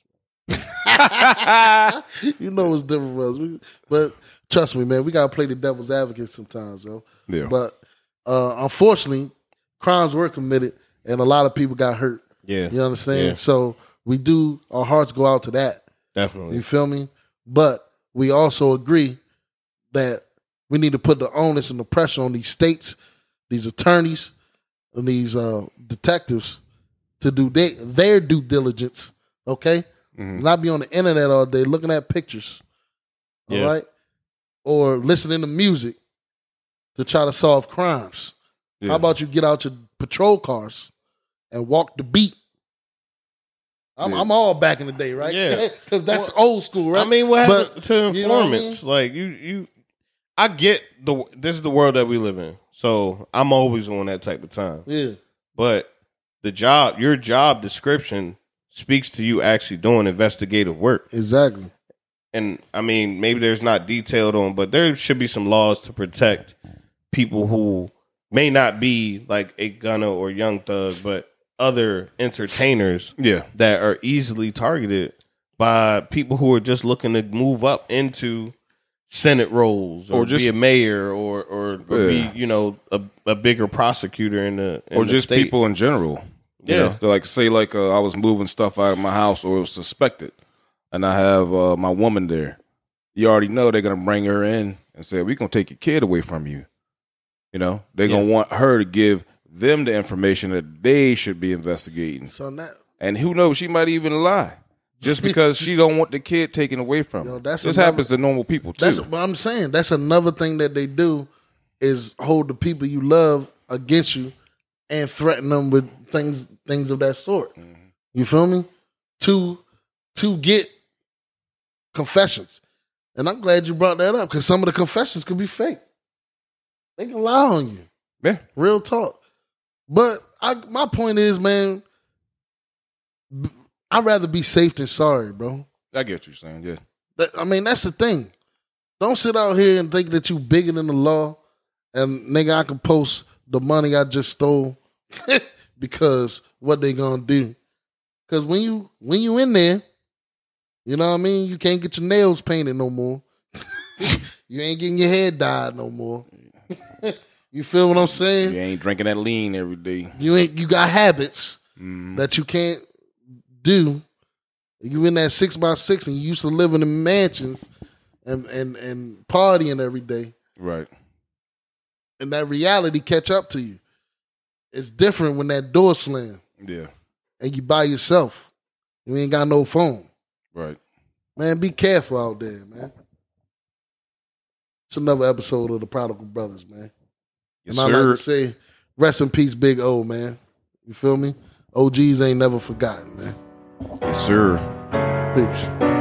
you know, it's different for us. We- But trust me, man, we gotta play the devil's advocate sometimes, yo. Yeah. But uh, unfortunately, crimes were committed, and a lot of people got hurt. Yeah, You understand? Yeah. So we do. Our hearts go out to that. definitely. You feel me? But we also agree that we need to put the onus and the pressure on these states, these attorneys, and these uh, detectives to do they, their due diligence. Okay, Mhm. not be on the internet all day looking at pictures. Yeah. All right, or listening to music to try to solve crimes. Yeah. How about you get out your patrol cars and walk the beat? I'm, Yeah. I'm all back in the day, right? Yeah. because that's old school, right? I mean, what happened But, to you know I informants? Like you, you. I get the this is the world that we live in, so I'm always on that type of time. yeah, But the job, your job description speaks to you actually doing investigative work. exactly. And I mean, maybe there's not detailed on, but there should be some laws to protect people who may not be like a Gunna or young thug, but other entertainers Yeah. that are easily targeted by people who are just looking to move up into senate roles or, Or just- be a mayor or or, or Yeah. be you know a, a bigger prosecutor in the in or the just state. people in general. Yeah. know, like say like uh, I was moving stuff out of my house or was suspected, and I have uh, my woman there. You already know they're gonna bring her in and say we're gonna take your kid away from you. You know they're gonna want her to give them the information that they should be investigating, So now, and who knows she might even lie just because she don't want the kid taken away from Yo, her. that's this another- happens to normal people too. That's what I'm saying. That's another thing that they do is hold the people you love against you and threaten them with things things of that sort. Mm-hmm. You feel me? To to get confessions. And I'm glad you brought that up because some of the confessions could be fake. They can lie on you. yeah, Real talk. But I, my point is, man, I'd rather be safe than sorry, bro. I get what you're saying. Yeah, That, I mean, that's the thing. Don't sit out here and think that you bigger than the law, and nigga, I can post the money I just stole because what they gonna do? Because when you when you in there, you know what I mean. You can't get your nails painted no more. you ain't getting your head dyed no more. you feel what I'm saying? you ain't drinking that lean every day. You ain't. You got habits Mhm. that you can't do. You in that six by six and you used to live in the mansions and and and partying every day, Right. and that reality catch up to you. It's different when that door slam Yeah. and you by yourself. You ain't got no phone. Right. Man, be careful out there, man. It's another episode of the Prodigal Brothers, man. Yes, and I sir. like to say, rest in peace, Big O, man. You feel me? OGs ain't never forgotten, man. Yes, sir. Peace.